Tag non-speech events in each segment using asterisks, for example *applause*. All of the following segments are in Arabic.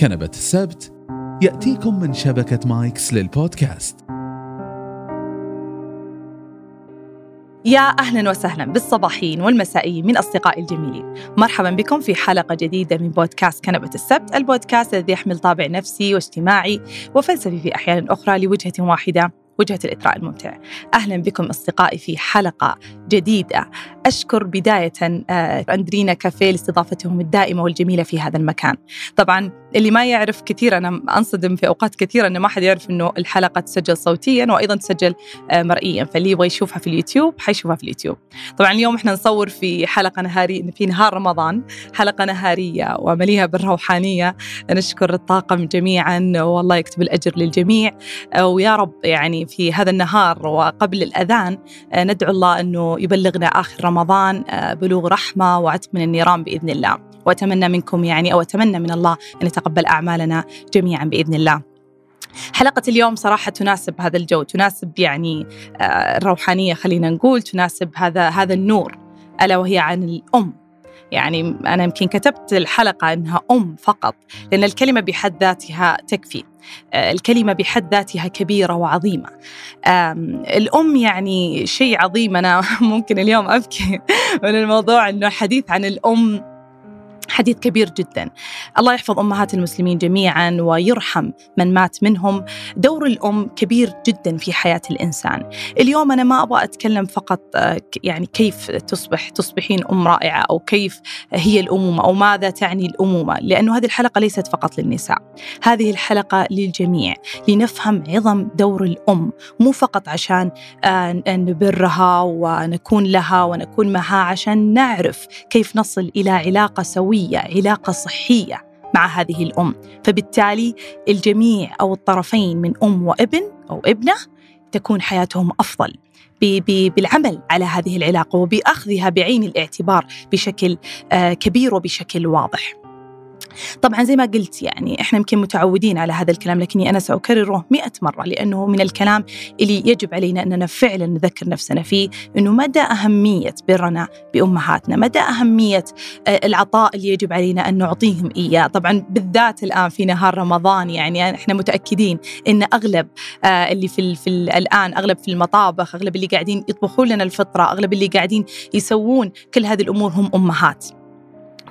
كنبة السبت. يأتيكم من شبكة مايكس للبودكاست. يا أهلا وسهلا بالصباحيين والمسائيين من أصدقائي الجميلين، مرحبا بكم في حلقة جديدة من بودكاست كنبة السبت، البودكاست الذي يحمل طابع نفسي واجتماعي وفلسفي في أحيان أخرى لوجهة واحدة. وجهة الإثراء الممتع أهلا بكم أصدقائي في حلقة جديدة. أشكر بداية آه، أندرينا كافيه لاستضافتهم الدائمة والجميلة في هذا المكان. طبعا اللي ما يعرف كثير أنا أنصدم في أوقات كثيرة أنه ما حد يعرف أنه الحلقة تسجل صوتيا وأيضا تسجل آه، مرئيا. فاللي يبغى يشوفها في اليوتيوب حيشوفها في اليوتيوب. طبعا اليوم إحنا نصور في حلقة نهارية في نهار رمضان حلقة نهارية ومليئة بالروحانية. نشكر الطاقم جميعا والله يكتب الأجر للجميع. آه، ويا رب يعني في هذا النهار وقبل الأذان آه، ندعو الله أنه يبلغنا آخر رمضان بلوغ رحمة وعتق من النيران بإذن الله. وأتمنى منكم يعني أو أتمنى من الله أن يتقبل أعمالنا جميعا بإذن الله. حلقة اليوم صراحة تناسب هذا الجو تناسب يعني الروحانية خلينا نقول تناسب هذا هذا النور ألا وهي عن الأم. يعني أنا يمكن كتبت الحلقة أنها أم فقط لأن الكلمة بحد ذاتها تكفي. الكلمة بحد ذاتها كبيرة وعظيمة. الأم يعني شيء عظيم. أنا *laughs* ممكن اليوم أبكي من الموضوع أنه حديث عن الأم حديث كبير جدا. الله يحفظ أمهات المسلمين جميعا ويرحم من مات منهم. دور الأم كبير جدا في حياة الإنسان. اليوم أنا ما أبغى أتكلم فقط آه، يعني كيف تصبح تصبحين أم رائعة أو كيف هي الأمومة أو ماذا تعني الأمومة لأنه هذه الحلقة ليست فقط للنساء. هذه الحلقة للجميع لنفهم عظم دور الأم. مو فقط عشان آه، نبرها ونكون لها ونكون معها عشان نعرف كيف نصل إلى علاقة سوية سوية علاقة صحية مع هذه الأم. فبالتالي الجميع أو الطرفين من أم وابن أو ابنة تكون حياتهم أفضل بالعمل على هذه العلاقة وبأخذها بعين الاعتبار بشكل آه، كبير وبشكل واضح. طبعا زي ما قلت يعني إحنا يمكن متعودين على هذا الكلام لكني أنا سأكرره مئة مرة لأنه من الكلام اللي يجب علينا أننا فعلا نذكر نفسنا فيه إنه مدى أهمية برنا بأمهاتنا، مدى أهمية آه، العطاء اللي يجب علينا أن نعطيهم إياه، طبعا بالذات الآن في نهار رمضان يعني إحنا متأكدين إن أغلب آه، اللي في, في الآن أغلب في المطابخ، أغلب اللي قاعدين يطبخون لنا الفطرة، أغلب اللي قاعدين يسوون كل هذه الأمور هم أمهات.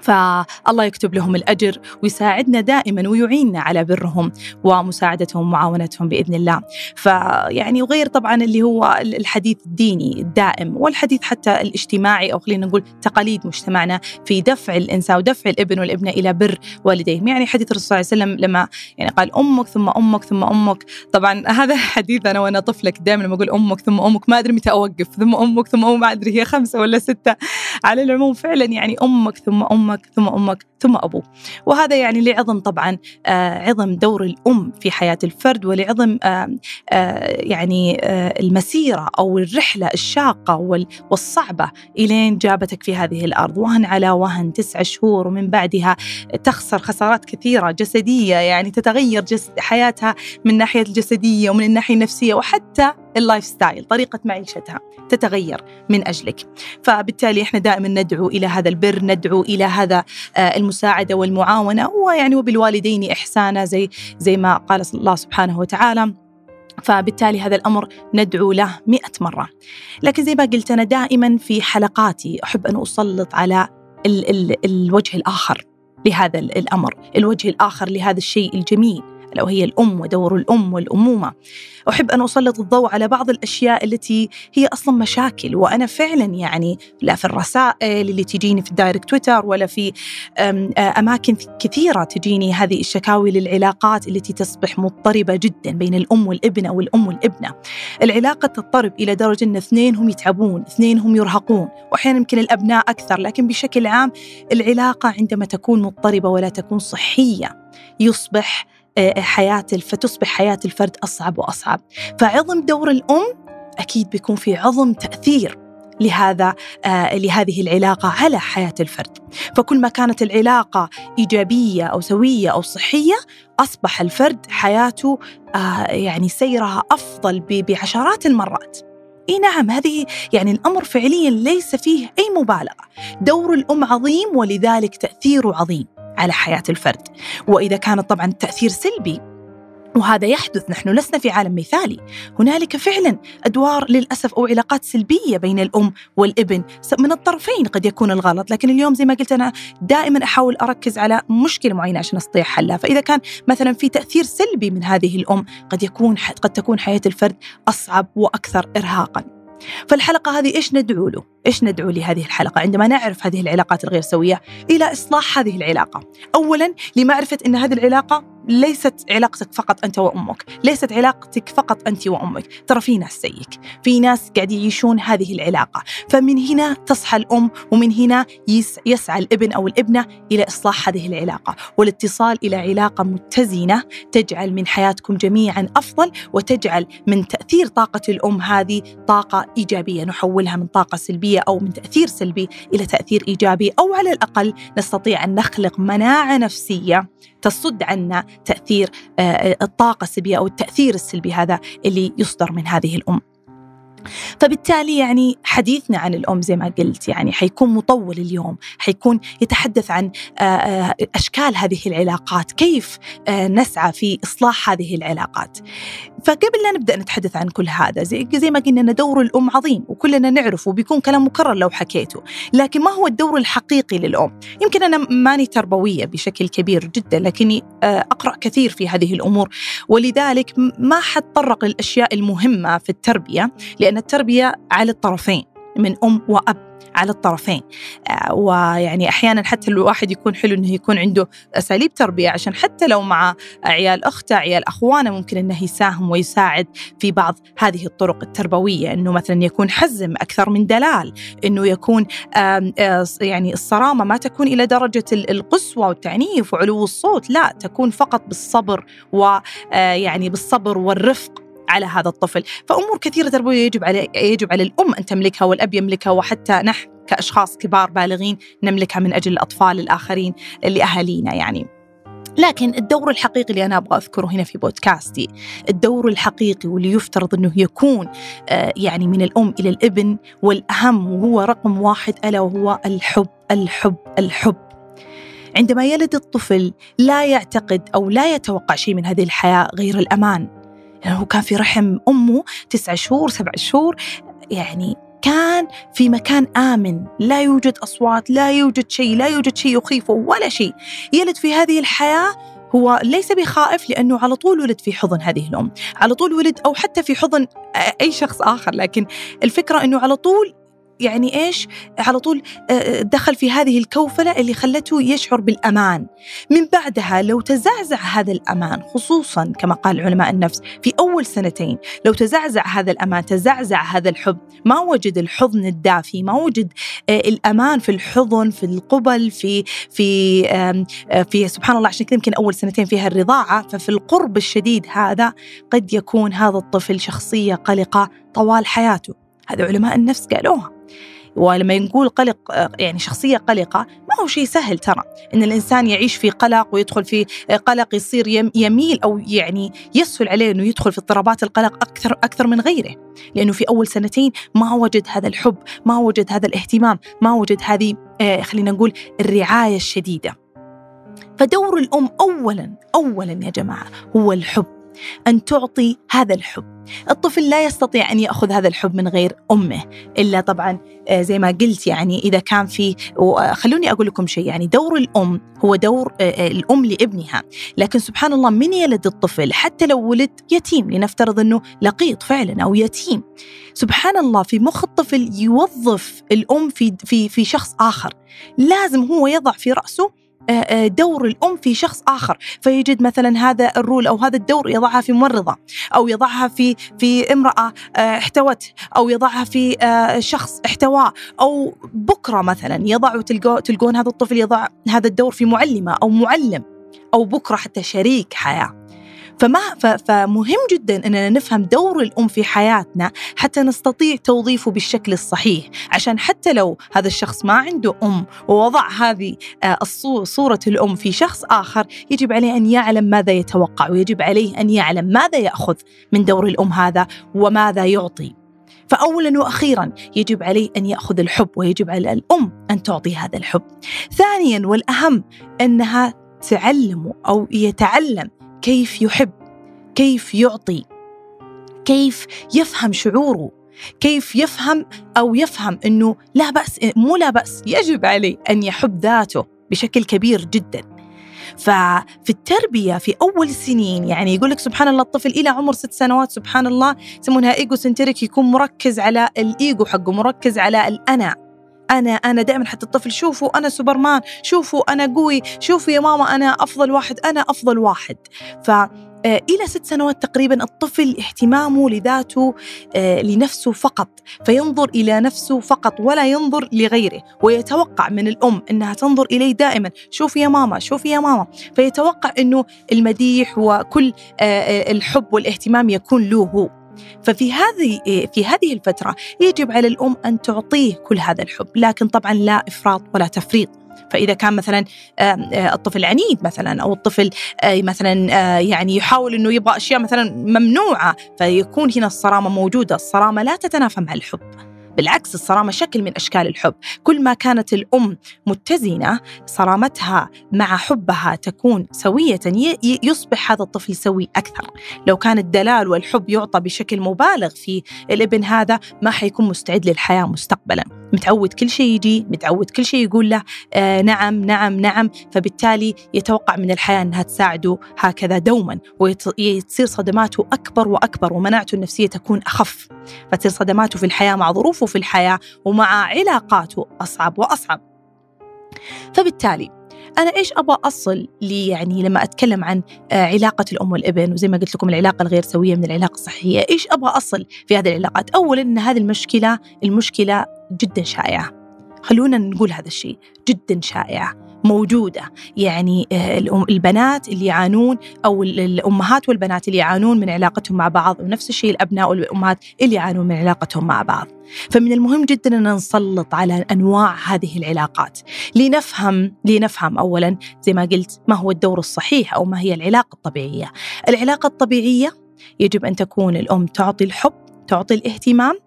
فالله يكتب لهم الأجر ويساعدنا دائما ويعيننا على برهم ومساعدتهم ومعاونتهم بإذن الله. فيعني وغير طبعا اللي هو الحديث الديني الدائم والحديث حتى الاجتماعي أو خلينا نقول تقاليد مجتمعنا في دفع الإنسان ودفع الإبن والإبنة إلى بر والديهم يعني حديث الرسول صلى الله عليه وسلم لما يعني قال أمك ثم أمك ثم أمك. طبعا هذا *laughs* حديث أنا وأنا طفلة دائما لما أقول أمك ثم أمك ما أدري متى أوقف. ثم أمك ثم أمك ما أدري هي خمسة ولا ستة. على العموم فعلا يعني أمك ثم أمك أمك ثم أمك ثم أبوه وهذا يعني لعظم طبعا آه، عظم دور الأم في حياة الفرد ولعظم آه، آه، يعني المسيرة أو الرحلة الشاقة والصعبة إلين جابتك في هذه الأرض. وهن على وهن تسعة شهور ومن بعدها تخسر خسارات كثيرة جسدية يعني تتغير حياتها من ناحية الجسدية ومن الناحية النفسية وحتى ال lifestyle طريقة معيشتها تتغير من أجلك. فبالتالي إحنا دائما ندعو إلى هذا البر ندعو إلى هذا آه، المساعدة والمعاونة ويعني وبالوالدين إحسانا زي زي ما قال الله سبحانه وتعالى. فبالتالي هذا الأمر ندعو له مئة مرة. لكن زي ما قلت أنا دائما في حلقاتي أحب أن أسلط على ال ال الوجه الآخر لهذا الأمر الوجه الآخر لهذا الشيء الجميل. ألا وهي الأم ودور الأم والأمومة. أحب أن أسلط الضوء على بعض الأشياء التي هي أصلا مشاكل وأنا فعلا يعني لا في الرسائل اللي تجيني في الدايركت تويتر ولا في أماكن كثيرة تجيني هذه الشكاوي للعلاقات التي تصبح مضطربة جدا بين الأم والابن أو الأم والابنة. العلاقة تضطرب إلى درجة أن اثنينهم يتعبون اثنينهم يرهقون وأحيانا يمكن الأبناء أكثر لكن بشكل عام العلاقة عندما تكون مضطربة ولا تكون صحية يصبح حياة فتصبح حياة الفرد أصعب وأصعب. فعظم دور الأم أكيد بيكون في عظم تأثير لهذا آه لهذه العلاقة على حياة الفرد. فكل ما كانت العلاقة إيجابية أو سوية أو صحية أصبح الفرد حياته آه يعني سيرها أفضل بعشرات المرات. إي نعم هذه يعني الأمر فعليا ليس فيه أي مبالغة. دور الأم عظيم ولذلك تأثيره عظيم. على حياة الفرد. وإذا كانت طبعا التأثير سلبي وهذا يحدث نحن لسنا في عالم مثالي. هنالك فعلا أدوار للأسف أو علاقات سلبية بين الأم والابن. من الطرفين قد يكون الغلط لكن اليوم زي ما قلت أنا دائما أحاول أركز على مشكلة معينة عشان أستطيع حلها. فإذا كان مثلا في تأثير سلبي من هذه الأم قد يكون قد تكون حياة الفرد أصعب وأكثر إرهاقا. فالحلقة هذه إيش ندعو له؟ إيش ندعو لهذه الحلقة عندما نعرف هذه العلاقات الغير سوية إلى إصلاح هذه العلاقة أولا لمعرفة أن هذه العلاقة ليست علاقتك فقط أنت وأمك ليست علاقتك فقط أنت وأمك. ترى في ناس زيك في ناس قاعد يعيشون هذه العلاقة. فمن هنا تصحى الأم ومن هنا يسعى الابن أو الابنة إلى إصلاح هذه العلاقة. والاتصال إلى علاقة متزنة تجعل من حياتكم جميعا أفضل وتجعل من تأثير طاقة الأم هذه طاقة إيجابية. نحولها من طاقة سلبية أو من تأثير سلبي إلى تأثير إيجابي أو على الأقل نستطيع أن نخلق مناعة نفسية تصد عنا تأثير آه، الطاقة السلبية أو التأثير السلبي هذا اللي يصدر من هذه الأم. فبالتالي يعني حديثنا عن الأم زي ما قلت يعني حيكون مطول اليوم حيكون يتحدث عن آه، آه، أشكال هذه العلاقات كيف آه، نسعى في إصلاح هذه العلاقات. فقبل لا نبدأ نتحدث عن كل هذا زي, زي ما قلنا أن دور الأم عظيم وكلنا نعرفه وبيكون كلام مكرر لو حكيته لكن ما هو الدور الحقيقي للأم؟ يمكن أنا ماني تربوية بشكل كبير جدا لكني أقرأ كثير في هذه الأمور ولذلك ما حتطرق للأشياء المهمة في التربية لأن التربية على الطرفين من أم وأب على الطرفين. آه، ويعني أحيانا حتى الواحد يكون حلو إنه يكون عنده أساليب تربية عشان حتى لو مع عيال أخته عيال أخوانه ممكن إنه يساهم ويساعد في بعض هذه الطرق التربوية. إنه مثلا يكون حزم أكثر من دلال إنه يكون آه، يعني الصرامة ما تكون إلى درجة القسوة والتعنيف وعلو الصوت لا تكون فقط بالصبر ويعني آه، بالصبر والرفق. على هذا الطفل. فأمور كثيرة تربوية يجب على يجب على الأم أن تملكها والأب يملكها وحتى نحن كأشخاص كبار بالغين نملكها من أجل الأطفال الآخرين اللي أهالينا يعني. لكن الدور الحقيقي اللي أنا أبغى أذكره هنا في بودكاستي الدور الحقيقي واللي يفترض أنه يكون آه، يعني من الأم إلى الابن والأهم وهو رقم واحد ألا وهو الحب الحب الحب. عندما يلد الطفل لا يعتقد أو لا يتوقع شيء من هذه الحياة غير الأمان. يعني هو كان في رحم أمه تسعة شهور سبع شهور. يعني كان في مكان آمن لا يوجد أصوات لا يوجد شيء لا يوجد شيء يخيفه ولا شيء. يلد في هذه الحياة هو ليس بخائف لأنه على طول ولد في حضن هذه الأم. على طول ولد أو حتى في حضن أي شخص آخر. لكن الفكرة أنه على طول يعني إيش؟ على طول آه، آه، دخل في هذه الكوفلة اللي خلته يشعر بالأمان. من بعدها لو تزعزع هذا الأمان خصوصا كما قال علماء النفس في أول سنتين لو تزعزع هذا الأمان تزعزع هذا الحب. ما وجد الحضن الدافي ما وجد آه، الأمان في الحضن في القبل في في في سبحان الله عشان كذا يمكن أول سنتين فيها الرضاعة. ففي القرب الشديد هذا قد يكون هذا الطفل شخصية قلقة طوال حياته. هذا علماء النفس قالوها. ولما نقول قلق يعني شخصية قلقة ما هو شيء سهل ترى. إن الإنسان يعيش في قلق ويدخل في قلق يصير يميل أو يعني يسهل عليه إنه يدخل في اضطرابات القلق أكثر أكثر من غيره. لأنه في أول سنتين ما وجد هذا الحب ما وجد هذا الاهتمام ما وجد هذه آه، خلينا نقول الرعاية الشديدة. فدور الأم أولا أولا يا جماعة هو الحب. أن تعطي هذا الحب. الطفل لا يستطيع أن يأخذ هذا الحب من غير أمه إلا طبعا آه، زي ما قلت يعني إذا كان في خلوني أقول لكم شيء يعني دور الأم هو دور آه، آه، الأم لابنها. لكن سبحان الله من يلد الطفل؟ حتى لو ولد يتيم لنفترض أنه لقيط فعلا أو يتيم. سبحان الله في مخ الطفل يوظف الأم في, في, في شخص آخر. لازم هو يضع في رأسه آه، آه، دور الأم في شخص آخر. فيجد مثلا هذا الرول أو هذا الدور يضعها في ممرضة أو يضعها في في امرأة آه، احتوته أو يضعها في شخص احتواه أو بكرة مثلا يضع تلقون هذا الطفل يضع هذا الدور في معلمة أو معلم أو بكرة حتى شريك حياة. فما فمهم جدا إننا نفهم دور الأم في حياتنا حتى نستطيع توظيفه بالشكل الصحيح. عشان حتى لو هذا الشخص ما عنده أم ووضع هذه آه، صورة الأم في شخص آخر يجب عليه أن يعلم ماذا يتوقع ويجب عليه أن يعلم ماذا يأخذ من دور الأم هذا وماذا يعطي. فأولا وأخيرا يجب عليه أن يأخذ الحب ويجب على الأم أن تعطي هذا الحب. ثانيا والأهم أنها تعلم أو يتعلم كيف يحب كيف يعطي كيف يفهم شعوره كيف يفهم أو يفهم أنه لا بأس مو لا بأس يجب عليه أن يحب ذاته بشكل كبير جدا. ففي التربية في أول سنين يعني يقول لك سبحان الله الطفل إلى عمر ست سنوات سبحان الله يسمونها egocentric يكون مركز على الإيجو حقه مركز على الأنا. أنا أنا دائما حتى الطفل شوفوا أنا سوبرمان شوفوا أنا قوي شوفوا يا ماما أنا أفضل واحد أنا أفضل واحد. ف آه، إلى ست سنوات تقريبا الطفل اهتمامه لذاته آه، لنفسه فقط فينظر إلى نفسه فقط ولا ينظر لغيره ويتوقع من الأم أنها تنظر إليه دائما شوفي يا ماما شوفي يا ماما. فيتوقع أنه المديح وكل آه، الحب والاهتمام يكون له هو. ففي هذه في هذه الفترة يجب على الأم أن تعطيه كل هذا الحب لكن طبعا لا إفراط ولا تفريط. فإذا كان مثلا الطفل عنيد مثلا أو الطفل مثلا يعني يحاول أنه يبغى أشياء مثلا ممنوعة فيكون هنا الصرامة موجودة. الصرامة لا تتنافى مع الحب. بالعكس الصرامة شكل من أشكال الحب. كل ما كانت الأم متزنة صرامتها مع حبها تكون سوية يصبح هذا الطفل سوي أكثر. لو كان الدلال والحب يعطى بشكل مبالغ في الابن هذا ما حيكون مستعد للحياة مستقبلا. متعود كل شيء يجي متعود كل شيء يقول له آه نعم نعم نعم. فبالتالي يتوقع من الحياة أنها تساعده هكذا دوما وتصير صدماته أكبر وأكبر ومناعته النفسية تكون أخف. فتصير صدماته في الحياة مع ظروفه في الحياة ومع علاقاته أصعب وأصعب. فبالتالي أنا إيش أبغى أصل لي يعني لما أتكلم عن آه، علاقة الأم والابن؟ وزي ما قلت لكم العلاقة الغير سوية من العلاقة الصحية. إيش أبغى أصل في هذه العلاقات؟ أولا أن هذه المشكلة المشكلة جدا شائعة. خلونا نقول هذا الشيء جدا شائعة. موجودة. يعني آه، البنات اللي يعانون أو الأمهات والبنات اللي يعانون من علاقتهم مع بعض ونفس الشيء الأبناء والأمهات اللي يعانون من علاقتهم مع بعض. فمن المهم جدا أن نسلط على أنواع هذه العلاقات. لنفهم لنفهم أولا زي ما قلت ما هو الدور الصحيح أو ما هي العلاقة الطبيعية. العلاقة الطبيعية يجب أن تكون الأم تعطي الحب تعطي الاهتمام.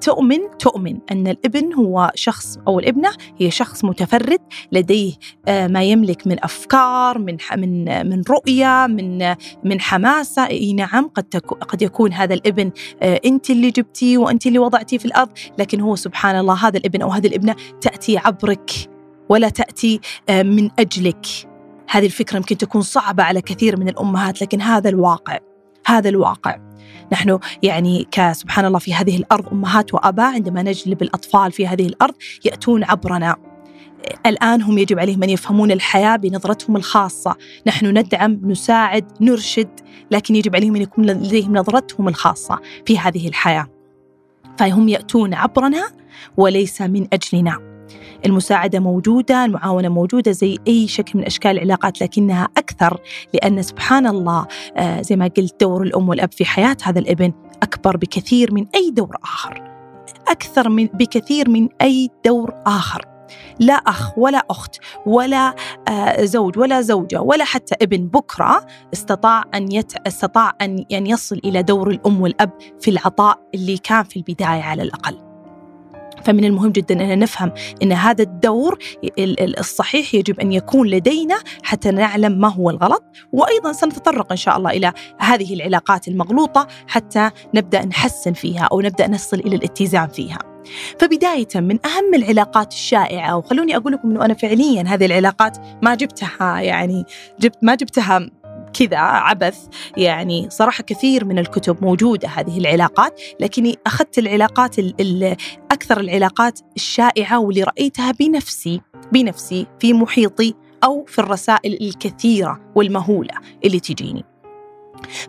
تؤمن تؤمن أن الابن هو شخص أو الابنة هي شخص متفرد لديه ما يملك من أفكار من من من رؤية من من حماسة. إي نعم قد قد يكون هذا الابن أنت اللي جبتيه وأنت اللي وضعتيه في الأرض لكن هو سبحان الله هذا الابن أو هذه الابنة تأتي عبرك ولا تأتي من أجلك. هذه الفكرة يمكن تكون صعبة على كثير من الأمهات لكن هذا الواقع هذا الواقع. نحن يعني كسبحان الله في هذه الأرض أمهات وآباء عندما نجلب الأطفال في هذه الأرض يأتون عبرنا. الآن هم يجب عليهم أن يفهمون الحياة بنظرتهم الخاصة. نحن ندعم نساعد نرشد لكن يجب عليهم أن يكون لديهم نظرتهم الخاصة في هذه الحياة. فهم يأتون عبرنا وليس من أجلنا. المساعدة موجودة المعاونة موجودة زي أي شكل من أشكال العلاقات لكنها أكثر لأن سبحان الله آه، زي ما قلت دور الأم والأب في حياة هذا الابن أكبر بكثير من أي دور آخر. أكثر من بكثير من أي دور آخر. لا أخ ولا أخت ولا آه، زوج ولا زوجة ولا حتى ابن بكرة استطاع أن يت... استطاع أن يصل إلى دور الأم والأب في العطاء اللي كان في البداية على الأقل. فمن المهم جدا أن نفهم أن هذا الدور الصحيح يجب أن يكون لدينا حتى نعلم ما هو الغلط وأيضا سنتطرق إن شاء الله إلى هذه العلاقات المغلوطة حتى نبدأ نحسن فيها أو نبدأ نصل إلى الاتزان فيها. فبداية من أهم العلاقات الشائعة وخلوني أقول لكم أنه أنا فعليا هذه العلاقات ما جبتها يعني جبت ما جبتها كذا عبث. يعني صراحة كثير من الكتب موجودة هذه العلاقات لكني أخذت العلاقات أكثر العلاقات الشائعة واللي رأيتها بنفسي بنفسي في محيطي أو في الرسائل الكثيرة والمهولة اللي تجيني.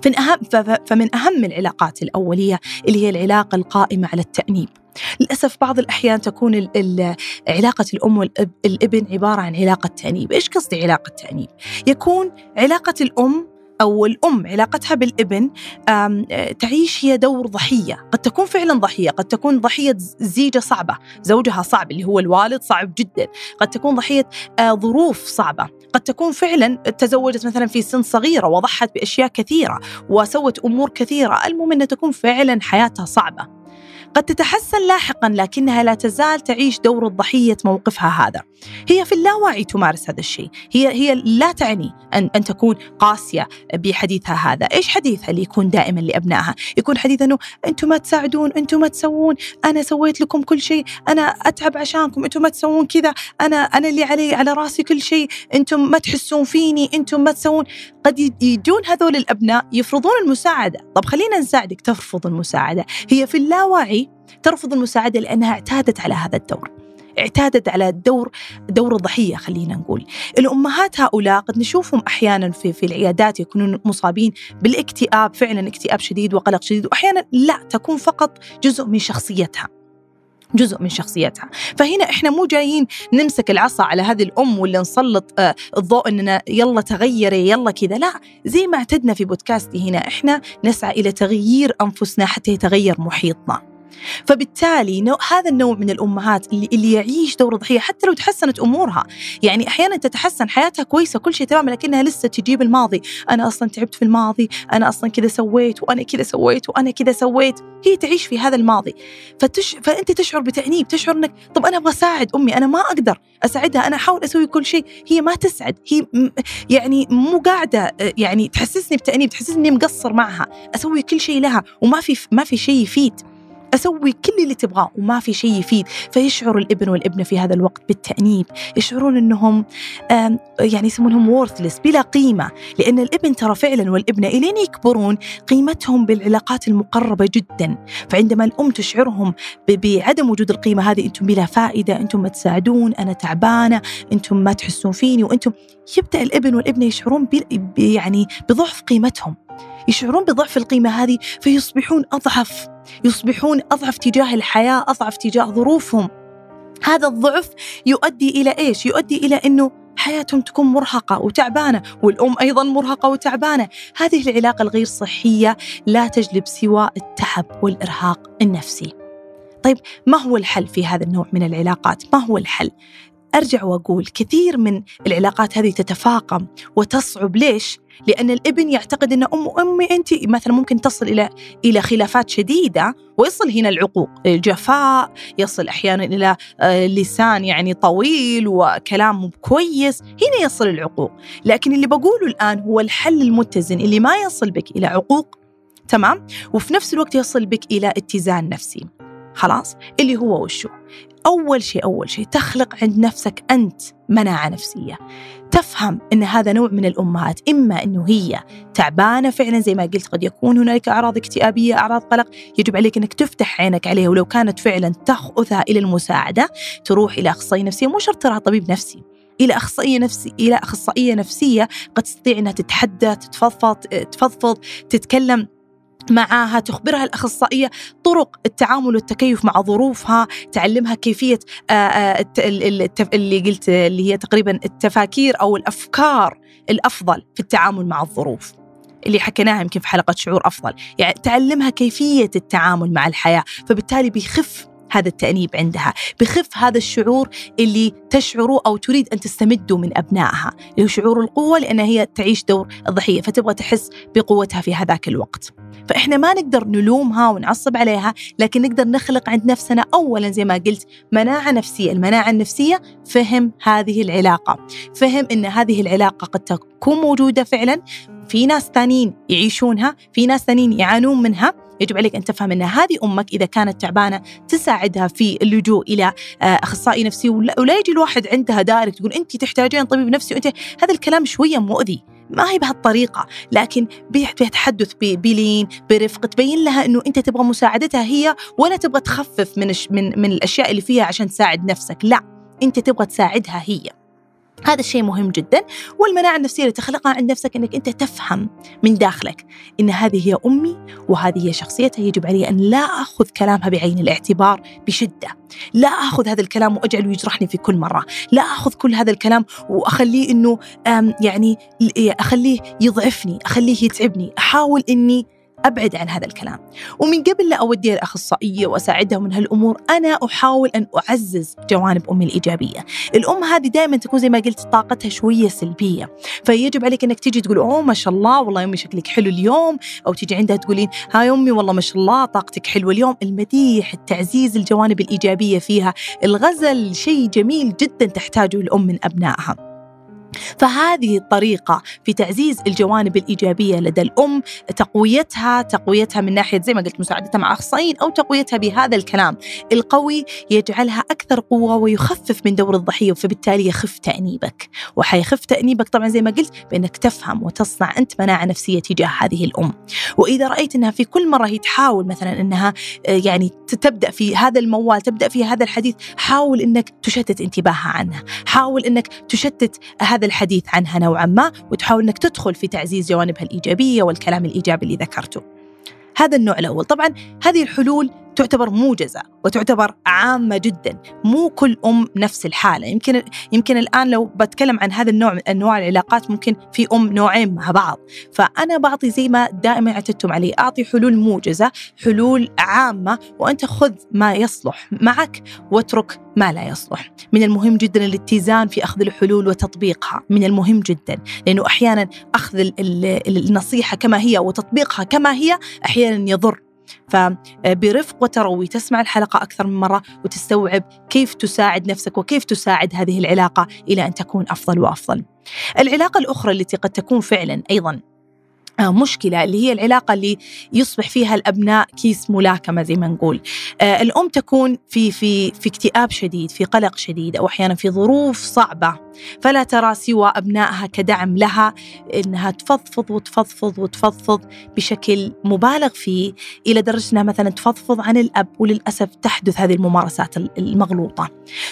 فمن أهم, فمن أهم العلاقات الأولية اللي هي العلاقة القائمة على التأنيب. للأسف بعض الأحيان تكون علاقة الأم والابن عبارة عن علاقة تأنيب. إيش قصدي علاقة تأنيب؟ يكون علاقة الأم أو الأم علاقتها بالابن تعيش هي دور ضحية. قد تكون فعلا ضحية قد تكون ضحية زيجة صعبة. زوجها صعب اللي هو الوالد صعب جدا. قد تكون ضحية آه، ظروف صعبة. قد تكون فعلا تزوجت مثلا في سن صغيرة وضحت بأشياء كثيرة وسوت أمور كثيرة. المهم أنها تكون فعلا حياتها صعبة. قد تتحسن لاحقا لكنها لا تزال تعيش دور الضحية موقفها هذا. هي في اللاوعي تمارس هذا الشيء. هي هي لا تعني أن, أن تكون قاسية بحديثها هذا. إيش حديثها اللي يكون دائما لأبنائها؟ يكون حديث أنه أنتم ما تساعدون أنتم ما تسوون أنا سويت لكم كل شيء أنا أتعب عشانكم أنتم ما تسوون كذا أنا أنا اللي علي على رأسي كل شيء أنتم ما تحسون فيني أنتم ما تسوون. قد يجون هذول الأبناء يفرضون المساعدة. طب خلينا نساعدك ترفض المساعدة. هي في اللاوعي ترفض المساعدة لأنها اعتادت على هذا الدور. اعتادت على الدور دور الضحيه خلينا نقول. الأمهات هؤلاء قد نشوفهم أحيانا في في العيادات يكونون مصابين بالاكتئاب فعلا اكتئاب شديد وقلق شديد وأحيانا لا تكون فقط جزء من شخصيتها. جزء من شخصيتها. فهنا إحنا مو جايين نمسك العصا على هذه الأم ولا نسلط آه، الضوء إننا يلا تغيري يلا كذا. لا زي ما اعتدنا في بودكاستي هنا إحنا نسعى إلى تغيير أنفسنا حتى يتغير محيطنا. فبالتالي نوع هذا النوع من الأمهات اللي, اللي يعيش دور الضحيه حتى لو تحسنت أمورها. يعني أحيانا تتحسن حياتها كويسة كل شيء تمام لكنها لسه تجيب الماضي أنا أصلا تعبت في الماضي أنا أصلا كذا سويت وأنا كذا سويت وأنا كذا سويت. هي تعيش في هذا الماضي. فتش... فأنت تشعر بتأنيب تشعر إنك طب أنا أبغى أساعد أمي أنا ما أقدر أساعدها أنا أحاول أسوي كل شيء. هي ما تسعد هي. يعني مو قاعدة يعني تحسسني بتأنيب تحسسني اني مقصر معها. أسوي كل شيء لها وما في ما في شيء يفيد. أسوي كل اللي تبغاه وما في شيء يفيد. فيشعر الابن والابنة في هذا الوقت بالتأنيب. يشعرون إنهم يعني يسمونهم وورثلس بلا قيمة. لأن الابن ترى فعلا والابنة إلين يكبرون قيمتهم بالعلاقات المقربة جدا. فعندما الأم تشعرهم بعدم وجود القيمة هذه أنتم بلا فائدة أنتم ما تساعدون أنا تعبانة أنتم ما تحسون فيني وأنتم يبدأ الابن والابنة يشعرون يعني بضعف قيمتهم. يشعرون بضعف القيمة هذه فيصبحون أضعف يصبحون أضعف تجاه الحياة أضعف تجاه ظروفهم هذا الضعف يؤدي إلى إيش؟ يؤدي إلى أنه حياتهم تكون مرهقة وتعبانة والأم أيضا مرهقة وتعبانة هذه العلاقة الغير صحية لا تجلب سوى التعب والإرهاق النفسي طيب ما هو الحل في هذا النوع من العلاقات؟ ما هو الحل؟ أرجع وأقول كثير من العلاقات هذه تتفاقم وتصعب ليش؟ لأن الإبن يعتقد أن أم أمي أنت مثلا ممكن تصل إلى إلى خلافات شديدة ويصل هنا العقوق. الجفاء يصل أحيانا إلى آه، لسان يعني طويل وكلام كويس هنا يصل العقوق. لكن اللي بقوله الآن هو الحل المتزن اللي ما يصل بك إلى عقوق تمام؟ وفي نفس الوقت يصل بك إلى اتزان نفسي. خلاص؟ اللي هو وشو؟ أول شيء أول شيء تخلق عند نفسك أنت مناعة نفسية. تفهم أن هذا نوع من الأمهات إما أنه هي تعبانة فعلا زي ما قلت قد يكون هنالك أعراض اكتئابية أعراض قلق يجب عليك أنك تفتح عينك عليها. ولو كانت فعلا تأخذها إلى المساعدة تروح إلى أخصائي نفسية مو شرط ترى طبيب نفسي إلى أخصائية نفسي إلى أخصائية نفسية قد تستطيع إنها تتحدث تتفضفض تفضفض تتكلم. معاها تخبرها الأخصائية طرق التعامل والتكيف مع ظروفها تعلمها كيفية آه، آه، اللي قلت اللي هي تقريبا التفاكير أو الأفكار الأفضل في التعامل مع الظروف. اللي حكيناها يمكن في حلقة شعور أفضل. يعني تعلمها كيفية التعامل مع الحياة فبالتالي بيخف هذا التأنيب عندها. بخف هذا الشعور اللي تشعره أو تريد أن تستمده من أبنائها اللي هو شعور القوة لأنها هي تعيش دور الضحية فتبغى تحس بقوتها في هذاك الوقت. فإحنا ما نقدر نلومها ونعصب عليها لكن نقدر نخلق عند نفسنا أولا زي ما قلت مناعة نفسية. المناعة النفسية فهم هذه العلاقة. فهم أن هذه العلاقة قد تكون موجودة فعلا في ناس ثانيين يعيشونها في ناس ثانيين يعانون منها. يجب عليك أن تفهم أن هذه أمك إذا كانت تعبانة تساعدها في اللجوء إلى آه، أخصائي نفسي ولا يجي الواحد عندها دايركت تقول أنت تحتاجين طبيب نفسي وأنت هذا الكلام شوية مؤذي. ما هي بهالطريقة. لكن بتحدث بلين برفق تبين لها أنه أنت تبغى مساعدتها هي ولا تبغى تخفف من, من, من الأشياء اللي فيها عشان تساعد نفسك. لا أنت تبغى تساعدها هي. هذا الشيء مهم جدا والمناعة النفسية اللي تخلقها عند نفسك أنك أنت تفهم من داخلك أن هذه هي أمي وهذه هي شخصيتها. يجب علي أن لا أخذ كلامها بعين الاعتبار بشدة. لا أخذ هذا الكلام وأجعله يجرحني في كل مرة. لا أخذ كل هذا الكلام وأخليه أنه يعني أخليه يضعفني أخليه يتعبني. أحاول أني أبعد عن هذا الكلام. ومن قبل لا اوديها الاخصائيه وأساعدها من هالأمور أنا أحاول أن أعزز جوانب أمي الإيجابية. الأم هذه دائما تكون زي ما قلت طاقتها شوية سلبية. فيجب عليك إنك تيجي تقول أوه ما شاء الله والله يومي شكلك حلو اليوم. أو تيجي عندها تقولين هاي امي والله ما شاء الله طاقتك حلوة اليوم. المديح التعزيز الجوانب الإيجابية فيها. الغزل شيء جميل جدا تحتاجه الأم من أبنائها. فهذه الطريقة في تعزيز الجوانب الإيجابية لدى الأم تقويتها تقويتها من ناحية زي ما قلت مساعدتها مع أخصائيين أو تقويتها بهذا الكلام. القوي يجعلها أكثر قوة ويخفف من دور الضحية فبالتالي يخف تأنيبك. وحيخف تأنيبك طبعا زي ما قلت بأنك تفهم وتصنع أنت مناعة نفسية تجاه هذه الأم. وإذا رأيت أنها في كل مرة هي تحاول مثلا أنها آه، يعني تبدأ في هذا الموال تبدأ في هذا الحديث حاول أنك تشتت انتباهها عنها. حاول أنك تشتت هذا الحديث عنها نوعا ما وتحاول إنك تدخل في تعزيز جوانبها الإيجابية والكلام الإيجابي اللي ذكرته. هذا النوع الأول، طبعا هذه الحلول تعتبر موجزة وتعتبر عامة جدا. مو كل أم نفس الحالة. يمكن يمكن الآن لو بتكلم عن هذا النوع من أنواع العلاقات ممكن في أم نوعين مع بعض. فأنا بعطي زي ما دائما اعتدتم عليه. أعطي حلول موجزة حلول عامة وأنت خذ ما يصلح معك واترك ما لا يصلح. من المهم جدا الاتزان في أخذ الحلول وتطبيقها. من المهم جدا لأنه أحيانا أخذ النصيحة كما هي وتطبيقها كما هي أحيانا يضر. فبرفق وتروي تسمع الحلقة أكثر من مرة وتستوعب كيف تساعد نفسك وكيف تساعد هذه العلاقة إلى أن تكون أفضل وأفضل. العلاقة الأخرى التي قد تكون فعلا أيضا آه، مشكلة اللي هي العلاقة اللي يصبح فيها الأبناء كيس ملاكمة زي ما نقول. آه، الأم تكون في في في اكتئاب شديد في قلق شديد أو أحيانا في ظروف صعبة. فلا ترى سوى أبنائها كدعم لها إنها تفضفض وتفضفض وتفضفض بشكل مبالغ فيه إلى درجة أنها مثلا تفضفض عن الأب وللأسف تحدث هذه الممارسات المغلوطة.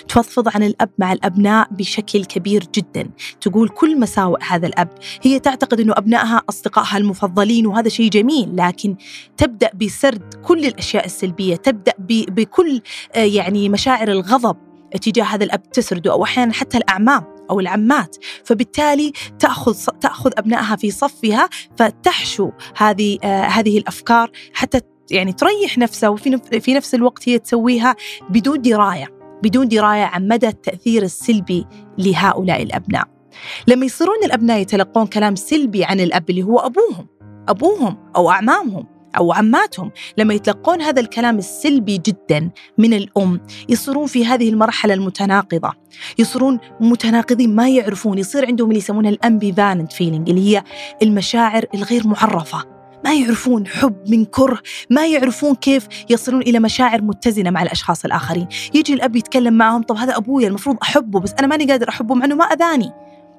تفضفض عن الأب مع الأبناء بشكل كبير جدا. تقول كل مساوئ هذا الأب. هي تعتقد أنه أبنائها أصدقائها المفضلين وهذا شيء جميل لكن تبدأ بسرد كل الأشياء السلبية تبدأ بكل آه، يعني مشاعر الغضب تجاه هذا الأب تسرده أو أحيانا حتى الأعمام أو العمات. فبالتالي تأخذ تأخذ أبنائها في صفها فتحشو هذه آه هذه الأفكار حتى يعني تريح نفسها وفي في نفس الوقت هي تسويها بدون دراية بدون دراية عن مدى التأثير السلبي لهؤلاء الأبناء. لما يصيرون الأبناء يتلقون كلام سلبي عن الأب اللي هو أبوهم أبوهم أو أعمامهم أو عماتهم. لما يتلقون هذا الكلام السلبي جدا من الأم يصيرون في هذه المرحلة المتناقضة. يصيرون متناقضين ما يعرفون. يصير عندهم اللي يسمونها ال ambivalent feeling اللي هي المشاعر الغير معرفة. ما يعرفون حب من كره ما يعرفون كيف يصلون إلى مشاعر متزنة مع الأشخاص الآخرين. يجي الأب يتكلم معهم طب هذا أبويا المفروض أحبه بس أنا ماني قادر أحبه مع أنه ما أذاني.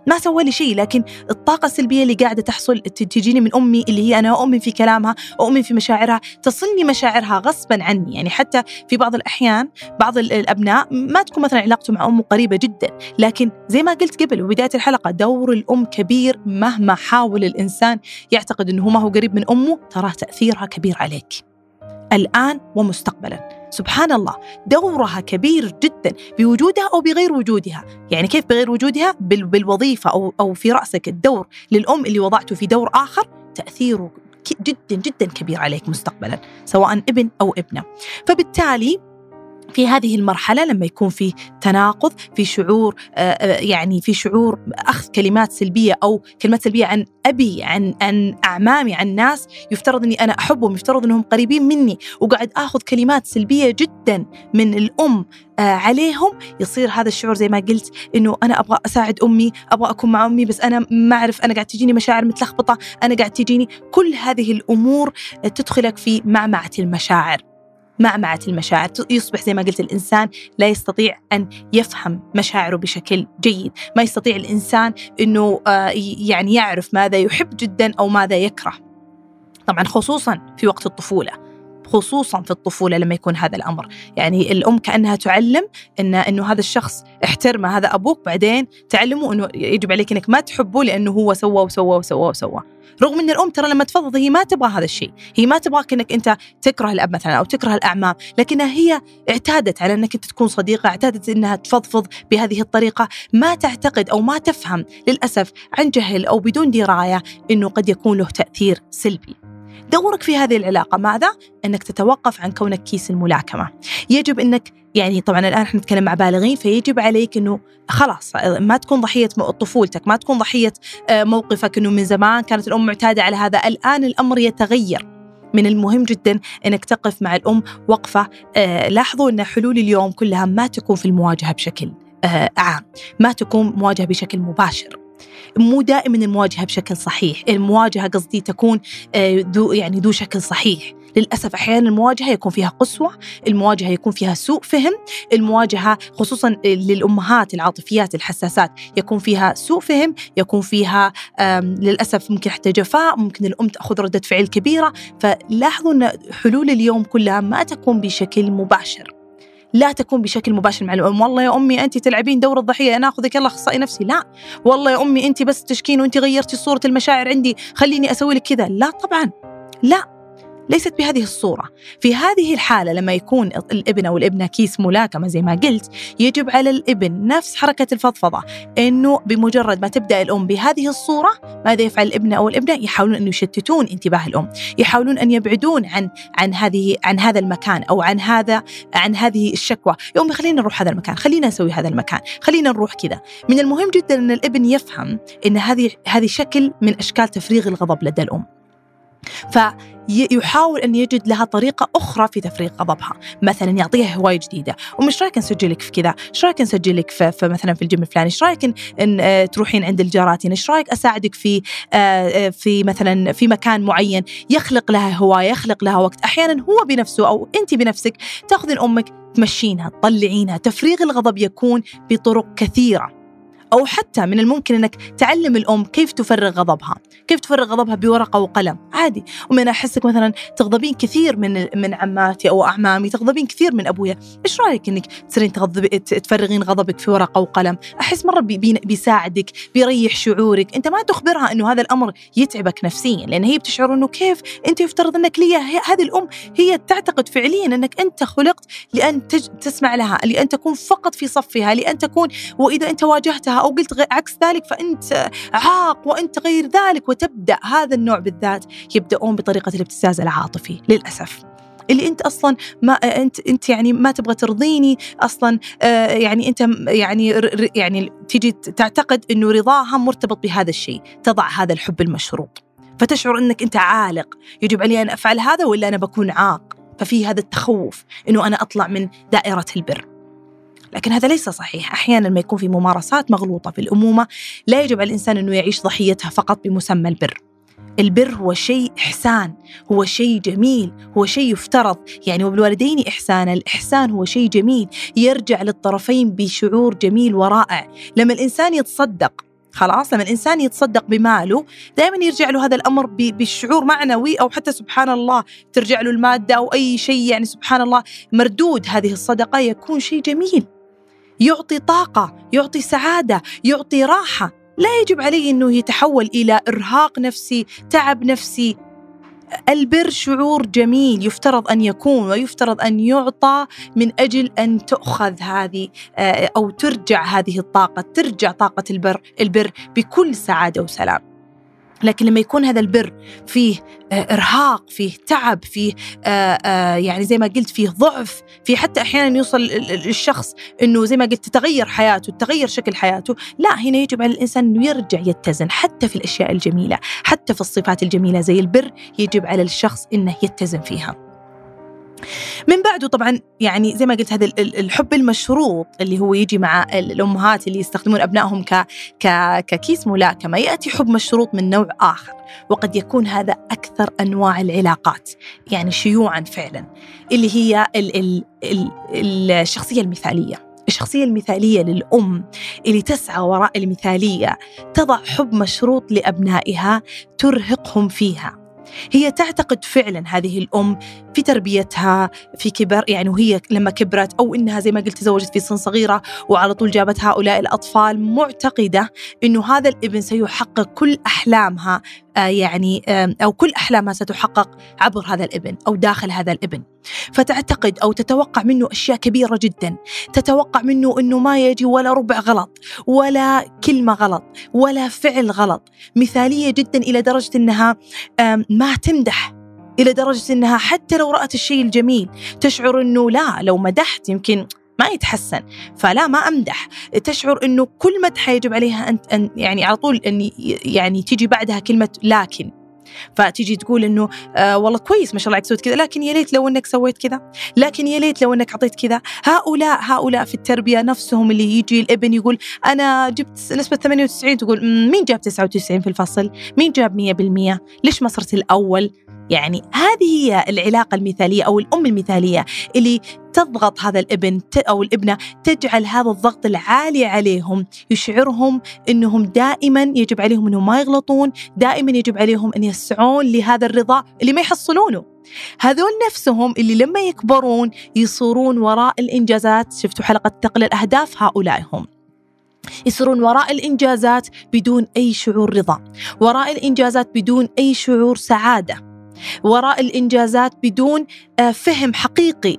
ما سوى لي شيء لكن الطاقة السلبية اللي قاعدة تحصل تجيني من أمي اللي هي أنا أؤمن في كلامها وأؤمن في مشاعرها تصلني مشاعرها غصبا عني. يعني حتى في بعض الأحيان بعض الأبناء ما تكون مثلا علاقته مع أمه قريبة جدا لكن زي ما قلت قبل وبداية الحلقة دور الأم كبير مهما حاول الإنسان يعتقد أنه ما هو قريب من أمه ترى تأثيرها كبير عليك. الآن ومستقبلا. سبحان الله دورها كبير جدا بوجودها أو بغير وجودها، يعني كيف بغير وجودها؟ بالوظيفة أو أو في رأسك الدور للأم اللي وضعته في دور آخر تأثيره جدا جدا كبير عليك مستقبلا سواء ابن أو ابنة. فبالتالي في هذه المرحلة لما يكون في تناقض في شعور آه، آه، يعني في شعور أخذ كلمات سلبية أو كلمات سلبية عن أبي عن عن أعمامي عن ناس يفترض إني أنا أحبهم يفترض إنهم قريبين مني وقاعد آخذ كلمات سلبية جدا من الأم آه، عليهم يصير هذا الشعور زي ما قلت إنه أنا أبغى أساعد أمي أبغى أكون مع أمي بس أنا ما أعرف أنا قاعد تجيني مشاعر متلخبطة أنا قاعد تجيني كل هذه الأمور تدخلك في معمعة المشاعر. معمعة المشاعر. يصبح زي ما قلت الإنسان لا يستطيع أن يفهم مشاعره بشكل جيد. ما يستطيع الإنسان أنه آه، يعني يعرف ماذا يحب جدا أو ماذا يكره. طبعا خصوصا في وقت الطفولة. خصوصا في الطفولة لما يكون هذا الأمر. يعني الأم كأنها تعلم إن إنه هذا الشخص احترمه هذا أبوك بعدين تعلمه إنه يجب عليك إنك ما تحبه لأنه هو سوى وسوى وسوى وسوى. رغم إن الأم ترى لما تفضض هي ما تبغى هذا الشيء. هي ما تبغاك إنك أنت تكره الأب مثلا أو تكره الأعمام. لكنها هي اعتادت على إنك أنت تكون صديقة اعتادت إنها تفضفض بهذه الطريقة. ما تعتقد أو ما تفهم للأسف عن جهل أو بدون دراية إنه قد يكون له تأثير سلبي. دورك في هذه العلاقة ماذا؟ أنك تتوقف عن كونك كيس الملاكمة يجب أنك يعني طبعا الآن إحنا نتكلم مع بالغين فيجب عليك أنه خلاص ما تكون ضحية طفولتك ما تكون ضحية آه، موقفك أنه من زمان كانت الأم معتادة على هذا الآن الأمر يتغير من المهم جدا إنك تقف مع الأم وقفة آه لاحظوا إن حلول اليوم كلها ما تكون في المواجهة بشكل آه عام، ما تكون مواجهة بشكل مباشر. مو دائما المواجهة بشكل صحيح، المواجهة قصدي تكون آه ذو يعني ذو شكل صحيح، للأسف أحيانا المواجهة يكون فيها قسوة المواجهة يكون فيها سوء فهم المواجهة خصوصا للأمهات العاطفيات الحساسات يكون فيها سوء فهم يكون فيها للأسف ممكن حتى جفاء ممكن الأم تأخذ ردة فعل كبيرة. فلاحظوا أن حلول اليوم كلها ما تكون بشكل مباشر. لا تكون بشكل مباشر مع الأم. والله يا أمي انت تلعبين دور الضحية أنا أخذك يلا أخصائي نفسي. لا. والله يا أمي انت بس تشكين وانت غيرتي صورة المشاعر عندي خليني أسوي لك كذا. لا طبعا. لا. ليست بهذه الصورة. في هذه الحالة لما يكون الابن أو الابنة كيس ملاكمة زي ما قلت يجب على الابن نفس حركة الفضفضة أنه بمجرد ما تبدأ الأم بهذه الصورة ماذا يفعل الابن أو الابنة؟ يحاولون أن يشتتون انتباه الأم يحاولون أن يبعدون عن عن هذه عن هذا المكان أو عن هذا عن هذه الشكوى. يا أمي خلينا نروح هذا المكان خلينا نسوي هذا المكان خلينا نروح كذا. من المهم جدا أن الابن يفهم أن هذه هذه شكل من أشكال تفريغ الغضب لدى الأم. فيحاول أن يجد لها طريقة أخرى في تفريغ غضبها. مثلا يعطيها هواية جديدة. ومش رأيك نسجلك في كذا؟ إيش رأيك نسجلك في, في مثلا في الجيم الفلاني؟ إيش رأيك إن آه، تروحين عند الجاراتين؟ إيش رأيك أساعدك في آه، آه، في مثلا في مكان معين؟ يخلق لها هواية يخلق لها وقت. أحيانا هو بنفسه أو انت بنفسك تأخذين أمك تمشينها تطلعينها. تفريغ الغضب يكون بطرق كثيرة. أو حتى من الممكن أنك تعلم الأم كيف تفرغ غضبها كيف تفرغ غضبها بورقة وقلم عادي. ومن أحسك مثلا تغضبين كثير من من عماتي أو أعمامي تغضبين كثير من أبويا إيش رأيك أنك تصيرين تغضبي تفرغين غضبك في ورقة وقلم؟ أحس مرة بي بيساعدك بيريح شعورك. أنت ما تخبرها أنه هذا الأمر يتعبك نفسيا لأن هي بتشعر أنه كيف أنت يفترض أنك لي هذه الأم هي تعتقد فعليا أنك أنت خلقت لأن تسمع لها لأن تكون فقط في صفها لأن تكون وإذا أنت واجهتها أو قلت عكس ذلك فأنت عاق وأنت غير ذلك وتبدأ هذا النوع بالذات يبدأون بطريقة الابتزاز العاطفي للأسف. اللي أنت أصلا ما أنت أنت يعني ما تبغى ترضيني أصلا آه يعني أنت يعني يعني تيجي تعتقد إنه رضاها مرتبط بهذا الشيء تضع هذا الحب المشروط. فتشعر إنك أنت عالق. يجب علي أن أفعل هذا ولا أنا بكون عاق؟ ففي هذا التخوف إنه أنا أطلع من دائرة البر. لكن هذا ليس صحيح. أحيانا ما يكون في ممارسات مغلوطة في الأمومة لا يجب على الإنسان أنه يعيش ضحيتها فقط بمسمى البر. البر هو شيء إحسان هو شيء جميل هو شيء يفترض. يعني وبالوالدين إحسانا الإحسان هو شيء جميل يرجع للطرفين بشعور جميل ورائع. لما الإنسان يتصدق خلاص لما الإنسان يتصدق بماله دائما يرجع له هذا الأمر بالشعور معنوي أو حتى سبحان الله ترجع له المادة أو أي شيء يعني سبحان الله. مردود هذه الصدقة يكون شيء جميل. يعطي طاقة يعطي سعادة يعطي راحة لا يجب عليه أنه يتحول إلى إرهاق نفسي تعب نفسي البر شعور جميل يفترض أن يكون ويفترض أن يعطى من أجل أن تؤخذ هذه آه، أو ترجع هذه الطاقة، ترجع طاقة البر البر بكل سعادة وسلام. لكن لما يكون هذا البر فيه آه، إرهاق فيه تعب فيه آه، آه، يعني زي ما قلت فيه ضعف فيه حتى أحيانا يوصل الشخص إنه زي ما قلت تتغير حياته تغير شكل حياته. لا هنا يجب على الإنسان إنه يرجع يتزن حتى في الأشياء الجميلة حتى في الصفات الجميلة زي البر يجب على الشخص إنه يتزن فيها. من بعده طبعا يعني زي ما قلت هذا الحب المشروط اللي هو يجي مع الأمهات اللي يستخدمون أبنائهم ك ككيس ملاكمه يأتي حب مشروط من نوع آخر. وقد يكون هذا أكثر أنواع العلاقات يعني شيوعا فعلا اللي هي ال ال ال الشخصية المثالية. الشخصية المثالية للأم اللي تسعى وراء المثالية. تضع حب مشروط لأبنائها ترهقهم فيها. هي تعتقد فعلا هذه الأم في تربيتها في كبر يعني وهي لما كبرت أو إنها زي ما قلت تزوجت في سن صغيرة وعلى طول جابت هؤلاء الأطفال معتقدة إنه هذا الابن سيحقق كل أحلامها آه، يعني أو كل احلامها ستحقق عبر هذا الإبن أو داخل هذا الإبن. فتعتقد أو تتوقع منه أشياء كبيرة جدا، تتوقع منه أنه ما يجي ولا ربع غلط، ولا كلمة غلط، ولا فعل غلط، مثالية جدا إلى درجة أنها ما تمدح. إلى درجة أنها حتى لو رأت الشيء الجميل تشعر أنه لا لو مدحت يمكن ما يتحسن. فلا ما أمدح. تشعر إنه كل مدحه يجب عليها ان, أن يعني على طول ان يعني تيجي بعدها كلمة لكن. فتيجي تقول إنه آه والله كويس ما شاء الله عليك سويت كذا. لكن يا ليت لو إنك سويت كذا. لكن يا ليت لو إنك أعطيت كذا. هؤلاء هؤلاء في التربية نفسهم اللي يجي الابن يقول أنا جبت نسبة 98 تقول مين جاب 99 في الفصل؟ مين جاب 100% ليش ما صرت الأول؟ يعني هذه هي العلاقة المثالية أو الأم المثالية اللي تضغط هذا الابن أو الابنة تجعل هذا الضغط العالي عليهم يشعرهم أنهم دائما يجب عليهم أنهم ما يغلطون دائما يجب عليهم أن يسعون لهذا الرضا اللي ما يحصلونه. هذول نفسهم اللي لما يكبرون يصورون وراء الإنجازات شفتوا حلقة ثقل الأهداف هؤلاء هم يصيرون وراء الإنجازات بدون أي شعور رضا وراء الإنجازات بدون أي شعور سعادة. وراء الإنجازات بدون آه، فهم حقيقي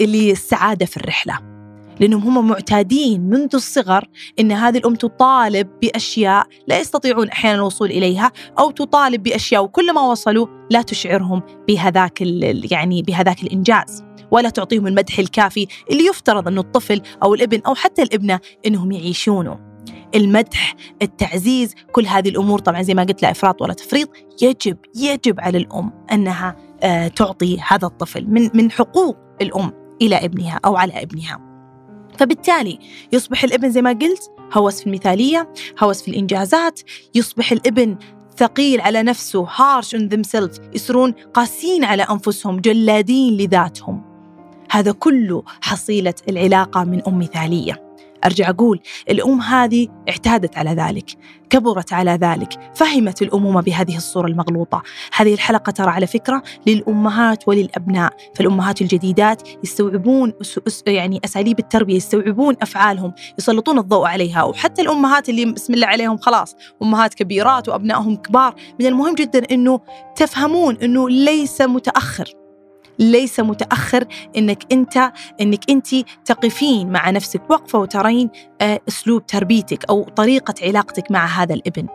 للسعادة في الرحلة. لأنهم هم معتادين منذ الصغر أن هذه الأم تطالب بأشياء لا يستطيعون أحيانا الوصول إليها أو تطالب بأشياء وكلما وصلوا لا تشعرهم بهذاك يعني بهذاك الإنجاز. ولا تعطيهم المدح الكافي اللي يفترض أنه الطفل أو الابن أو حتى الابنة أنهم يعيشونه. المدح التعزيز كل هذه الأمور. طبعا زي ما قلت لا إفراط ولا تفريط يجب يجب على الأم أنها آه، تعطي هذا الطفل من من حقوق الأم إلى ابنها أو على ابنها. فبالتالي يصبح الابن زي ما قلت هوس في المثالية هوس في الإنجازات. يصبح الابن ثقيل على نفسه هارش on themselves يصيرون قاسين على أنفسهم جلادين لذاتهم. هذا كله حصيلة العلاقة من أم مثالية. أرجع أقول الأم هذه اعتادت على ذلك كبرت على ذلك فهمت الأمومة بهذه الصورة المغلوطة. هذه الحلقة ترى على فكرة للأمهات وللأبناء فالأمهات الجديدات يستوعبون يعني أساليب التربية يستوعبون أفعالهم يسلطون الضوء عليها وحتى الأمهات اللي بسم الله عليهم خلاص أمهات كبيرات وأبنائهم كبار من المهم جدا أنه تفهمون أنه ليس متأخر. ليس متأخر إنك انت إنك أنت تقفين مع نفسك وقفة وترين آه، أسلوب تربيتك أو طريقة علاقتك مع هذا الابن.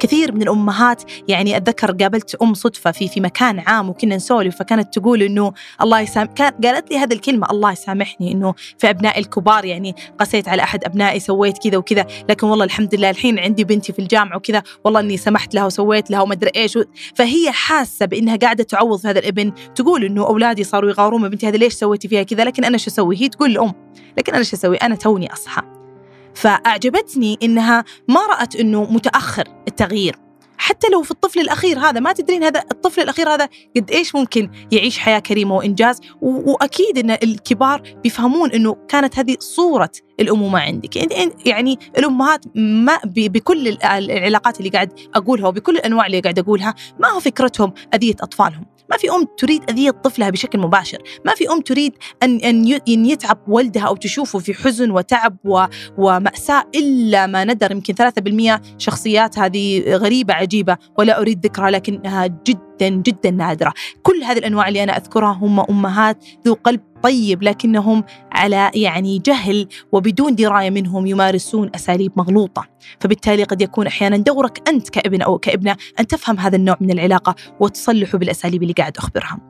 كثير من الأمهات يعني أتذكر قابلت أم صدفة في في مكان عام وكنا نسولف فكانت تقول إنه الله يسامح قالت لي هذه الكلمة الله يسامحني إنه في ابنائي الكبار يعني قسيت على أحد أبنائي سويت كذا وكذا لكن والله الحمد لله الحين عندي بنتي في الجامعة وكذا والله إني سمحت لها وسويت لها وما أدري إيش فهي حاسة بإنها قاعدة تعوض في هذا الابن تقول إنه أولادي صاروا يغارون بنتي هذه ليش سويتي فيها كذا؟ لكن أنا شو أسوي؟ هي تقول الام لكن أنا شو أسوي؟ أنا توني أصحى. فأعجبتني إنها ما رأت إنه متأخر التغيير. حتى لو في الطفل الأخير هذا ما تدرين هذا الطفل الأخير هذا قد إيش ممكن يعيش حياة كريمة وإنجاز وأكيد إن الكبار بيفهمون إنه كانت هذه صورة الأمومة عندك. يعني الأمهات ما بكل العلاقات اللي قاعد أقولها وبكل الأنواع اللي قاعد أقولها ما هو فكرتهم أذية أطفالهم. ما في أم تريد أذية طفلها بشكل مباشر. ما في أم تريد أن, أن يتعب ولدها أو تشوفه في حزن وتعب و... ومأساة إلا ما ندر. يمكن 3% شخصيات هذه غريبة عجيبة ولا أريد ذكرها لكنها جدا جدا نادرة. كل هذه الأنواع اللي أنا أذكرها هم أمهات ذو قلب طيب لكنهم على يعني جهل وبدون دراية منهم يمارسون أساليب مغلوطة. فبالتالي قد يكون أحيانا دورك أنت كابن أو كابنة أن تفهم هذا النوع من العلاقة وتصلحه بالأساليب اللي قاعد أخبرها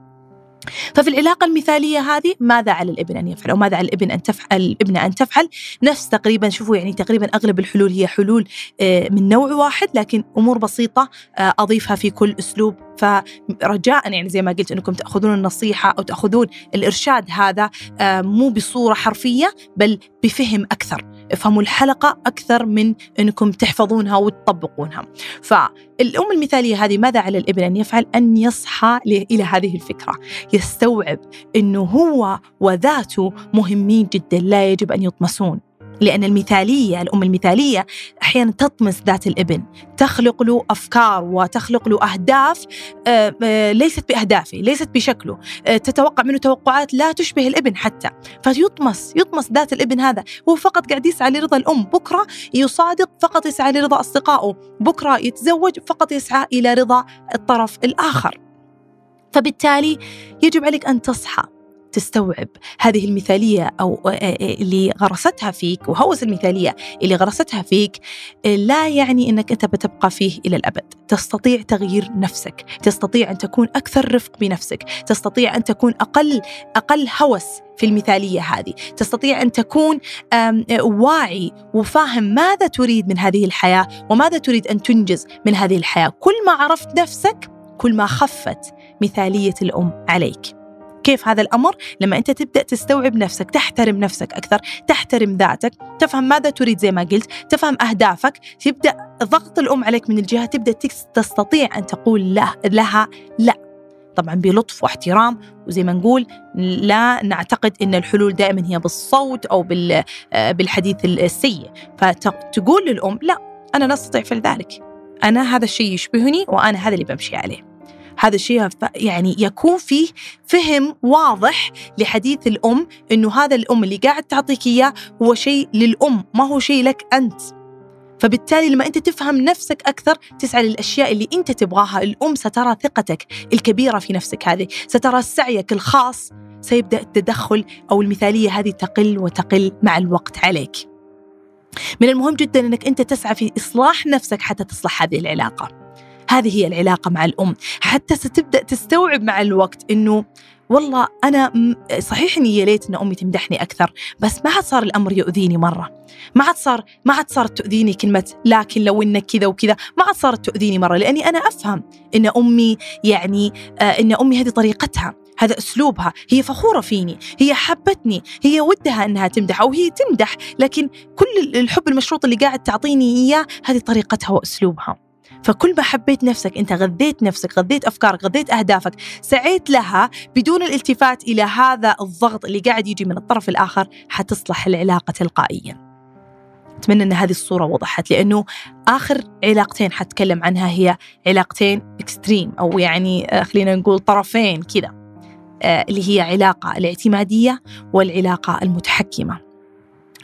ففي العلاقة المثالية هذه ماذا على الابن أن يفعل؟ أو ماذا على الابن أن تفعل؟ الابنة أن تفعل نفس تقريبا شوفوا يعني تقريبا أغلب الحلول هي حلول آه، من نوع واحد لكن أمور بسيطة آه، أضيفها في كل أسلوب. فرجاء يعني زي ما قلت أنكم تأخذون النصيحة أو تأخذون الإرشاد هذا آه، مو بصورة حرفية بل بفهم أكثر. افهموا الحلقة أكثر من إنكم تحفظونها وتطبقونها. فالأم المثالية هذه ماذا على الابن أن يفعل أن يصحى إلى هذه الفكرة. يستوعب إنه هو وذاته مهمين جدا لا يجب أن يطمسون. لأن المثالية الأم المثالية أحيانا تطمس ذات الإبن تخلق له أفكار وتخلق له أهداف آه، آه، ليست بأهدافه ليست بشكله آه، تتوقع منه توقعات لا تشبه الإبن حتى. فيطمس يطمس ذات الإبن هذا هو فقط قاعد يسعى لرضا الأم بكرة يصادق فقط يسعى لرضا أصدقائه بكرة يتزوج فقط يسعى إلى رضا الطرف الآخر. فبالتالي يجب عليك أن تصحى. تستوعب هذه المثالية أو آه، آه، اللي غرستها فيك وهوس المثالية اللي غرستها فيك لا يعني أنك أنت بتبقى فيه إلى الأبد. تستطيع تغيير نفسك تستطيع أن تكون أكثر رفق بنفسك تستطيع أن تكون أقل أقل هوس في المثالية هذه. تستطيع أن تكون واعي وفاهم ماذا تريد من هذه الحياة وماذا تريد أن تنجز من هذه الحياة. كل ما عرفت نفسك كل ما خفت مثالية الأم عليك. كيف هذا الأمر؟ لما أنت تبدأ تستوعب نفسك تحترم نفسك أكثر تحترم ذاتك تفهم ماذا تريد زي ما قلت تفهم أهدافك تبدأ ضغط الأم عليك من الجهة تبدأ تستطيع أن تقول له لها لا. طبعا بلطف واحترام وزي ما نقول لا نعتقد إن الحلول دائما هي بالصوت أو بالحديث السيء. فتقول للأم لا أنا لا أستطيع فعل ذلك. أنا هذا الشيء يشبهني وأنا هذا اللي بمشي عليه. هذا الشيء يعني يكون فيه فهم واضح لحديث الأم إنه هذا الأم اللي قاعد تعطيك إياه هو شيء للأم ما هو شيء لك أنت. فبالتالي لما أنت تفهم نفسك أكثر تسعى للأشياء اللي أنت تبغاها الأم سترى ثقتك الكبيرة في نفسك هذه سترى سعيك الخاص سيبدأ التدخل أو المثالية هذه تقل وتقل مع الوقت عليك. من المهم جدا أنك أنت تسعى في إصلاح نفسك حتى تصلح هذه العلاقة. هذه هي العلاقة مع الأم. حتى ستبدأ تستوعب مع الوقت أنه والله أنا صحيح إني يا ليت إن أمي تمدحني أكثر بس ما عاد صار الأمر يؤذيني مرة. ما عاد صار ما عاد صارت تؤذيني كلمة لكن لو إنك كذا وكذا ما عاد صارت تؤذيني مرة لأني أنا أفهم إن أمي يعني آه إن أمي هذه طريقتها هذا أسلوبها هي فخورة فيني هي حبتني هي ودها إنها تمدح أو هي تمدح لكن كل الحب المشروط اللي قاعد تعطيني إياه هذه طريقتها وأسلوبها. فكل ما حبيت نفسك أنت غذيت نفسك غذيت أفكارك غذيت أهدافك سعيت لها بدون الالتفات إلى هذا الضغط اللي قاعد يجي من الطرف الآخر حتصلح العلاقة تلقائيا. أتمنى أن هذه الصورة وضحت لأنه آخر علاقتين حتكلم عنها هي علاقتين اكستريم أو يعني آه، خلينا نقول طرفين كذا آه، اللي هي علاقة الاعتمادية والعلاقة المتحكمة.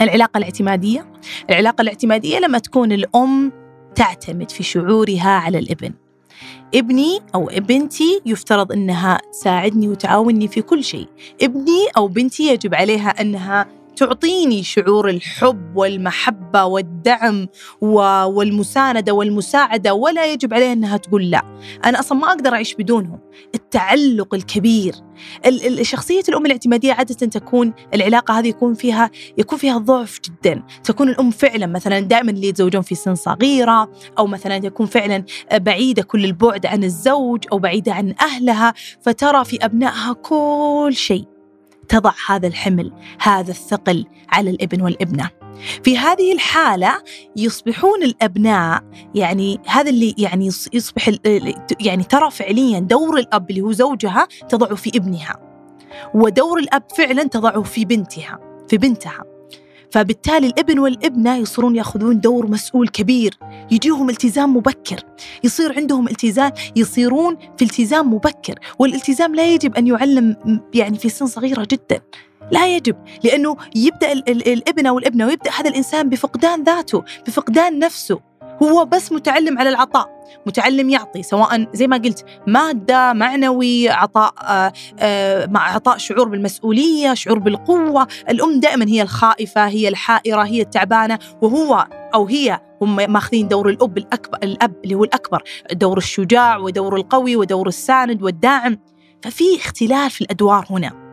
العلاقة الاعتمادية العلاقة الاعتمادية لما تكون الأم تعتمد في شعورها على الابن. ابني أو ابنتي يفترض أنها تساعدني وتعاوني في كل شيء. ابني أو بنتي يجب عليها أنها تعطيني شعور الحب والمحبة والدعم والمساندة والمساعدة ولا يجب عليها أنها تقول لا. أنا أصلا ما أقدر أعيش بدونهم. التعلق الكبير. شخصية الأم الاعتمادية عادة تكون العلاقة هذه يكون فيها يكون فيها ضعف جدا. تكون الأم فعلا مثلا دائما اللي يتزوجون في سن صغيرة أو مثلا تكون فعلا بعيدة كل البعد عن الزوج أو بعيدة عن أهلها. فترى في أبنائها كل شيء. تضع هذا الحمل هذا الثقل على الابن والابنة. في هذه الحالة يصبحون الأبناء يعني هذا اللي يعني يصبح يعني ترى فعليا دور الأب اللي هو زوجها تضعه في ابنها ودور الأب فعلا تضعه في بنتها في بنتها. فبالتالي الابن والابنة يصيرون يأخذون دور مسؤول كبير. يجيهم التزام مبكر. يصير عندهم التزام يصيرون في التزام مبكر. والالتزام لا يجب أن يعلم يعني في سن صغيرة جدا. لا يجب لأنه يبدأ الابن أو الابنة ويبدأ هذا الإنسان بفقدان ذاته بفقدان نفسه. هو بس متعلم على العطاء. متعلم يعطي سواء زي ما قلت مادة معنوي عطاء آه، آه، مع عطاء شعور بالمسؤولية شعور بالقوة. الأم دائما هي الخائفة هي الحائرة هي التعبانة. وهو أو هي هم ماخذين دور الأب الأكبر الأب اللي هو الأكبر دور الشجاع ودور القوي ودور الساند والداعم. ففي اختلاف في الأدوار هنا.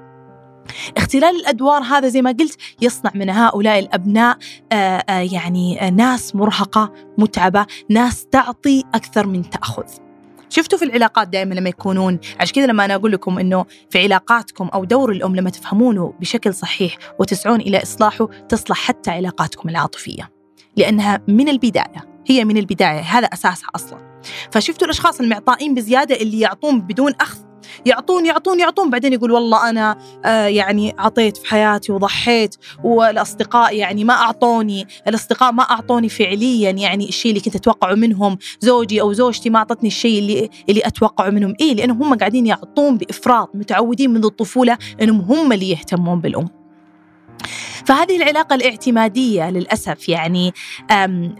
اختلال الأدوار هذا زي ما قلت يصنع من هؤلاء الأبناء آه، آه، يعني آه، ناس مرهقة متعبة ناس تعطي أكثر من تأخذ. شفتوا في العلاقات دائما لما يكونون عشان كذا لما أنا أقول لكم إنه في علاقاتكم أو دور الأم لما تفهمونه بشكل صحيح وتسعون إلى إصلاحه تصلح حتى علاقاتكم العاطفية. لأنها من البداية هي من البداية هذا أساسها أصلا. فشفتوا الأشخاص المعطائين بزيادة اللي يعطون بدون أخذ؟ يعطون يعطون يعطون. بعدين يقول والله أنا آه يعني عطيت في حياتي وضحيت والأصدقاء يعني ما أعطوني الأصدقاء ما أعطوني فعليا. يعني الشيء اللي كنت أتوقعه منهم زوجي أو زوجتي ما أعطتني الشيء اللي اللي أتوقعه منهم. إيه لأنهم هم قاعدين يعطون بإفراط متعودين منذ الطفولة أنهم هم اللي يهتمون بالأم. فهذه العلاقة الاعتمادية للأسف يعني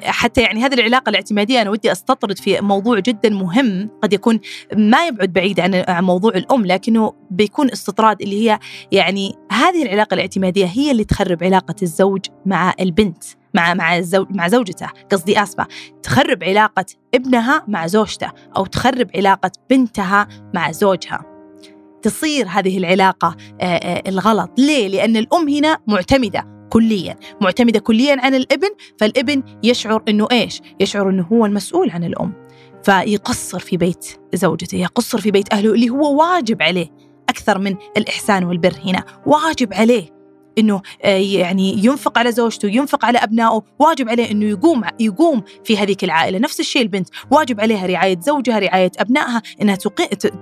حتى يعني هذه العلاقة الاعتمادية أنا ودي أستطرد في موضوع جدا مهم قد يكون ما يبعد بعيد عن موضوع الأم لكنه بيكون استطراد اللي هي يعني هذه العلاقة الاعتمادية هي اللي تخرب علاقة الزوج مع البنت مع مع الزوج مع زوجته قصدي آسفة تخرب علاقة ابنها مع زوجته أو تخرب علاقة بنتها مع زوجها. تصير هذه العلاقة آه، آه، الغلط ليه؟ لأن الأم هنا معتمدة كليا معتمدة كليا عن الابن فالابن يشعر أنه إيش؟ يشعر أنه هو المسؤول عن الأم فيقصر في بيت زوجته يقصر في بيت أهله اللي هو واجب عليه أكثر من الإحسان والبر هنا واجب عليه إنه آه، يعني ينفق على زوجته ينفق على أبنائه واجب عليه إنه يقوم يقوم في هذيك العائلة. نفس الشيء البنت واجب عليها رعاية زوجها رعاية أبنائها إنها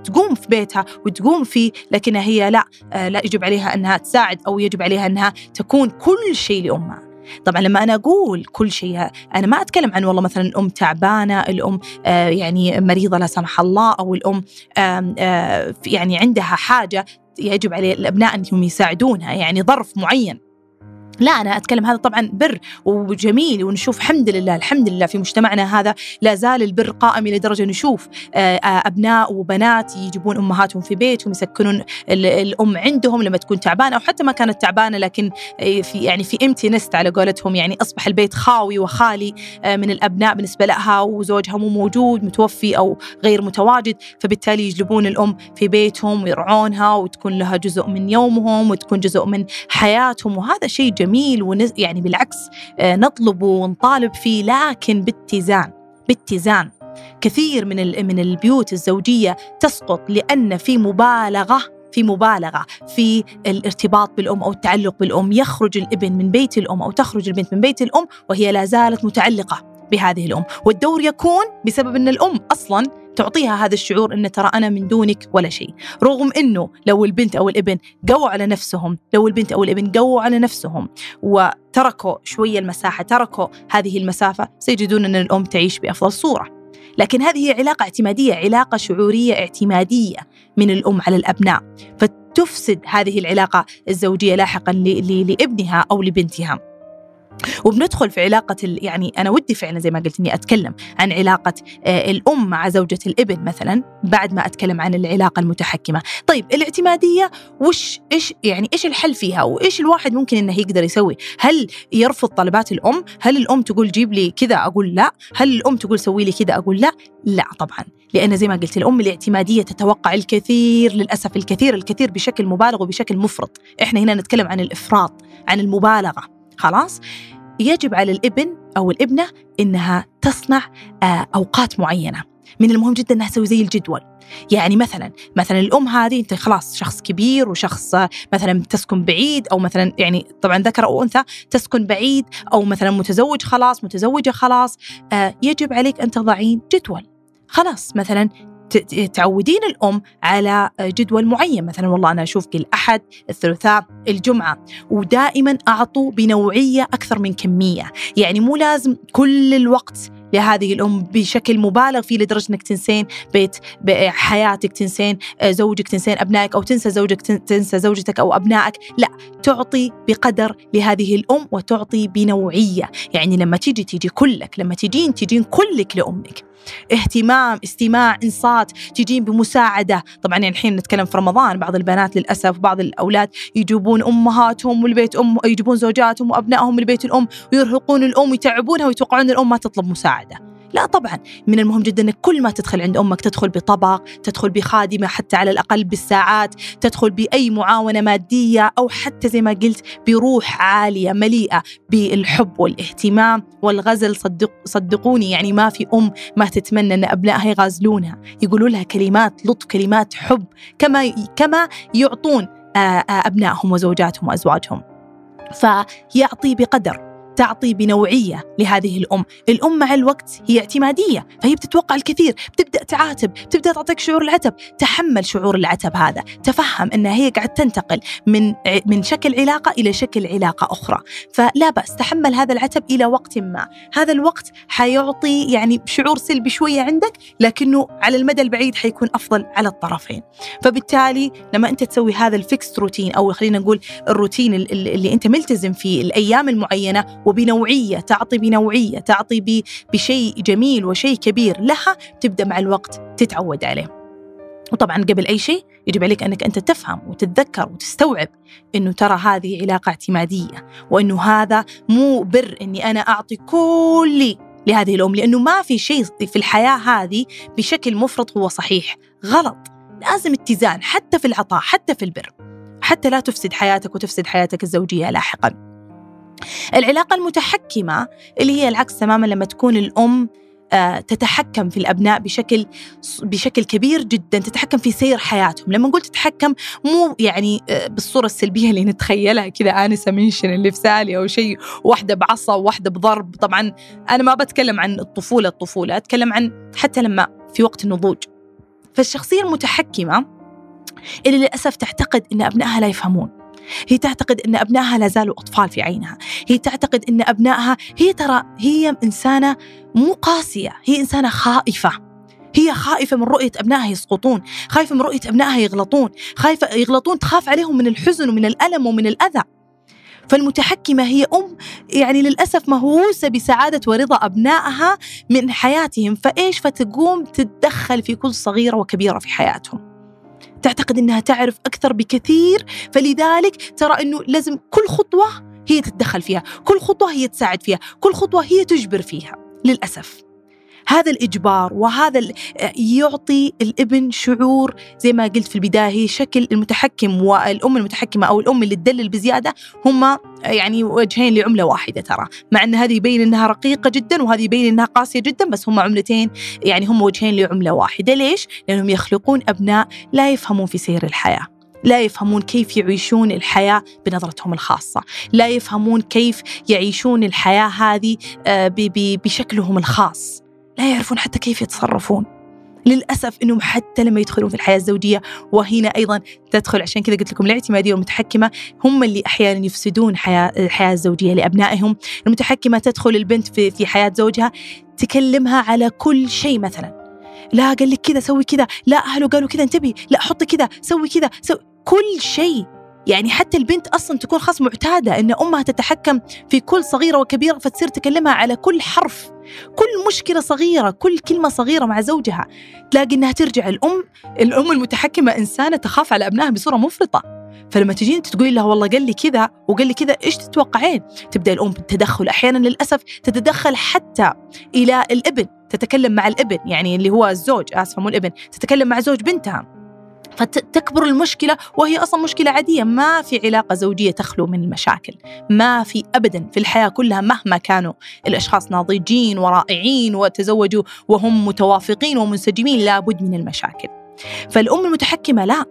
تقوم في بيتها وتقوم فيه لكنها هي لا آه، لا يجب عليها إنها تساعد أو يجب عليها إنها تكون كل شيء لأمها. طبعا لما أنا أقول كل شيء أنا ما أتكلم عن والله مثلا الأم تعبانة الأم آه يعني مريضة لا سمح الله أو الأم يعني عندها حاجة يجب على الأبناء انهم يساعدونها يعني ظرف معين. لا أنا أتكلم هذا طبعا بر وجميل ونشوف الحمد لله الحمد لله في مجتمعنا هذا لا زال البر قائم إلى درجة نشوف آه، آه، أبناء وبنات يجيبون أمهاتهم في بيتهم يسكنون الأم عندهم لما تكون تعبانة أو حتى ما كانت تعبانة لكن آه، في يعني في امتي نست على قولتهم يعني أصبح البيت خاوي وخالي من الأبناء بالنسبة لها وزوجها مو موجود متوفي أو غير متواجد فبالتالي يجلبون الأم في بيتهم ويرعونها وتكون لها جزء من يومهم وتكون جزء من حياتهم وهذا شيء جميل. جميل ونز يعني بالعكس آه، نطلبه ونطالب فيه لكن باتزان باتزان. كثير من من البيوت الزوجية تسقط لأن في مبالغة في مبالغة في الارتباط بالأم أو التعلق بالأم. يخرج الابن من بيت الأم أو تخرج البنت من بيت الأم وهي لا زالت متعلقة. بهذه الأم. والدور يكون بسبب أن الأم أصلا تعطيها هذا الشعور أن ترى أنا من دونك ولا شيء. رغم أنه لو البنت أو الابن قووا على نفسهم لو البنت أو الابن قووا على نفسهم وتركوا شوية المساحة تركوا هذه المسافة سيجدون أن الأم تعيش بأفضل صورة. لكن هذه علاقة اعتمادية علاقة شعورية اعتمادية من الأم على الأبناء. فتفسد هذه العلاقة الزوجية لاحقا لابنها أو لبنتها. وبندخل في علاقة يعني أنا ودي فعلا زي ما قلت إني أتكلم عن علاقة آه، الأم مع زوجة الابن مثلا بعد ما أتكلم عن العلاقة المتحكمة. طيب الاعتمادية وش إيش يعني إيش الحل فيها؟ وإيش الواحد ممكن إنه يقدر يسوي؟ هل يرفض طلبات الأم؟ هل الأم تقول جيب لي كذا أقول لا؟ هل الأم تقول سوي لي كذا أقول لا؟ لا طبعا. لأن زي ما قلت الأم الاعتمادية تتوقع الكثير للأسف الكثير الكثير بشكل مبالغ وبشكل مفرط. إحنا هنا نتكلم عن الإفراط عن المبالغة. خلاص. يجب على الابن أو الابنة إنها تصنع آه، أوقات معينة. من المهم جدا إنها تسوي زي الجدول. يعني مثلا مثلا الأم هذه أنت خلاص شخص كبير وشخص آه، مثلا تسكن بعيد أو مثلا يعني طبعا ذكر أو أنثى تسكن بعيد أو مثلا متزوج خلاص متزوجة خلاص آه، يجب عليك أن تضعين جدول. خلاص مثلا تعودين الأم على جدول معين. مثلا والله أنا أشوفك الأحد الثلاثاء الجمعة. ودائما أعطوا بنوعية أكثر من كمية. يعني مو لازم كل الوقت لهذه الأم بشكل مبالغ فيه لدرجة إنك تنسين بيت حياتك تنسين زوجك تنسين أبنائك أو تنسى زوجك تنسى زوجتك أو أبنائك. لا تعطي بقدر لهذه الأم وتعطي بنوعية. يعني لما تيجي تيجي كلك لما تجين تجين كلك لأمك. اهتمام استماع انصات تجين بمساعدة. طبعا يعني الحين نتكلم في رمضان بعض البنات للأسف بعض الأولاد يجيبون أمهاتهم والبيت أم يجيبون زوجاتهم وأبنائهم لبيت الأم ويرهقون الأم ويتعبونها ويتوقعون الأم ما تطلب مساعدة. لا طبعا من المهم جدا إنك كل ما تدخل عند أمك تدخل بطبق تدخل بخادمة حتى على الأقل بالساعات تدخل بأي معاونة مادية أو حتى زي ما قلت بروح عالية مليئة بالحب والاهتمام والغزل. صدق صدقوني يعني ما في أم ما تتمنى إن أبنائها يغازلونها. يقولوا لها كلمات لطف كلمات حب كما كما يعطون أبنائهم وزوجاتهم وأزواجهم. فيعطي بقدر. تعطي بنوعية لهذه الأم. الأم مع الوقت هي اعتمادية فهي بتتوقع الكثير. بتبدأ تعاتب بتبدأ تعطيك شعور العتب. تحمل شعور العتب هذا. تفهم أنها هي قاعد تنتقل من من شكل علاقة إلى شكل علاقة أخرى. فلا بأس تحمل هذا العتب إلى وقت ما. هذا الوقت حيعطي يعني شعور سلبي شوية عندك لكنه على المدى البعيد حيكون أفضل على الطرفين. فبالتالي لما أنت تسوي هذا الفيكس روتين أو خلينا نقول الروتين اللي أنت ملتزم فيه الأيام المعينة وبنوعية تعطي بنوعية تعطي بشيء جميل وشيء كبير لها تبدأ مع الوقت تتعود عليه. وطبعا قبل أي شيء يجب عليك أنك أنت تفهم وتتذكر وتستوعب أنه ترى هذه علاقة اعتمادية وأنه هذا مو بر أني أنا أعطي كلي لهذه الأم لأنه ما في شيء في الحياة هذه بشكل مفرط هو صحيح. غلط. لازم اتزان حتى في العطاء حتى في البر. حتى لا تفسد حياتك وتفسد حياتك الزوجية لاحقا. العلاقة المتحكمة اللي هي العكس تماما لما تكون الأم آه، تتحكم في الأبناء بشكل بشكل كبير جدا تتحكم في سير حياتهم. لما نقول تتحكم مو يعني آه، بالصورة السلبية اللي نتخيلها كذا آنسة منشن اللي في سالي أو شيء واحدة بعصا وواحدة بضرب. طبعا أنا ما بتكلم عن الطفولة الطفولة أتكلم عن حتى لما في وقت النضوج. فالشخصية المتحكمة اللي للأسف تعتقد إن أبنائها لا يفهمون. هي تعتقد إن أبنائها لا زالوا أطفال في عينها. هي تعتقد إن أبنائها هي ترى هي إنسانة مو قاسية هي إنسانة خائفة. هي خائفة من رؤية أبنائها يسقطون خايفة من رؤية أبنائها يغلطون خايفة يغلطون تخاف عليهم من الحزن ومن الألم ومن الأذى. فالمتحكمة هي أم يعني للأسف مهووسة بسعادة ورضا أبنائها من حياتهم. فإيش؟ فتقوم تتدخل في كل صغيرة وكبيرة في حياتهم. تعتقد إنها تعرف أكثر بكثير فلذلك ترى إنه لازم كل خطوة هي تتدخل فيها، كل خطوة هي تساعد فيها، كل خطوة هي تجبر فيها للأسف. هذا الإجبار وهذا يعطي الابن شعور زي ما قلت في البداية هي شكل المتحكم والأم المتحكمة أو الأم اللي تدلل بزيادة هم يعني وجهين لعملة واحدة ترى. مع أن هذه يبين أنها رقيقة جدا وهذه يبين أنها قاسية جدا بس هم عملتين يعني هم وجهين لعملة واحدة. ليش؟ لأنهم يخلقون أبناء لا يفهمون في سير الحياة لا يفهمون كيف يعيشون الحياة بنظرتهم الخاصة لا يفهمون كيف يعيشون الحياة هذه آه، بشكلهم الخاص لا يعرفون حتى كيف يتصرفون. للأسف أنهم حتى لما يدخلون في الحياة الزوجية وهنا أيضا تدخل عشان كذا قلت لكم الاعتمادية والمتحكمة هم اللي أحيانا يفسدون حياة الحياة الزوجية لأبنائهم. المتحكمة تدخل البنت في, في حياة زوجها تكلمها على كل شيء مثلا. لا قال لك كذا سوي كذا. لا أهله قالوا كذا انتبهي. لا حطي كذا سوي كذا سوي كل شيء. يعني حتى البنت أصلا تكون خاص معتادة إن أمها تتحكم في كل صغيرة وكبيرة فتصير تكلمها على كل حرف. كل مشكلة صغيرة كل كلمة صغيرة مع زوجها. تلاقي انها ترجع الأم الأم المتحكمة إنسانة تخاف على أبنائها بصورة مفرطة. فلما تجين أنت تقولي لها والله قال لي كذا وقال لي كذا إيش تتوقعين؟ تبدأ الأم بالتدخل. أحيانا للأسف تتدخل حتى إلى الإبن تتكلم مع الإبن يعني اللي هو الزوج آسفة مو الإبن تتكلم مع زوج بنتها. فتكبر المشكلة وهي أصلا مشكلة عادية. ما في علاقة زوجية تخلو من المشاكل. ما في ابدا في الحياة كلها مهما كانوا الأشخاص ناضجين ورائعين وتزوجوا وهم متوافقين ومنسجمين لابد من المشاكل. فالأم المتحكمة لا.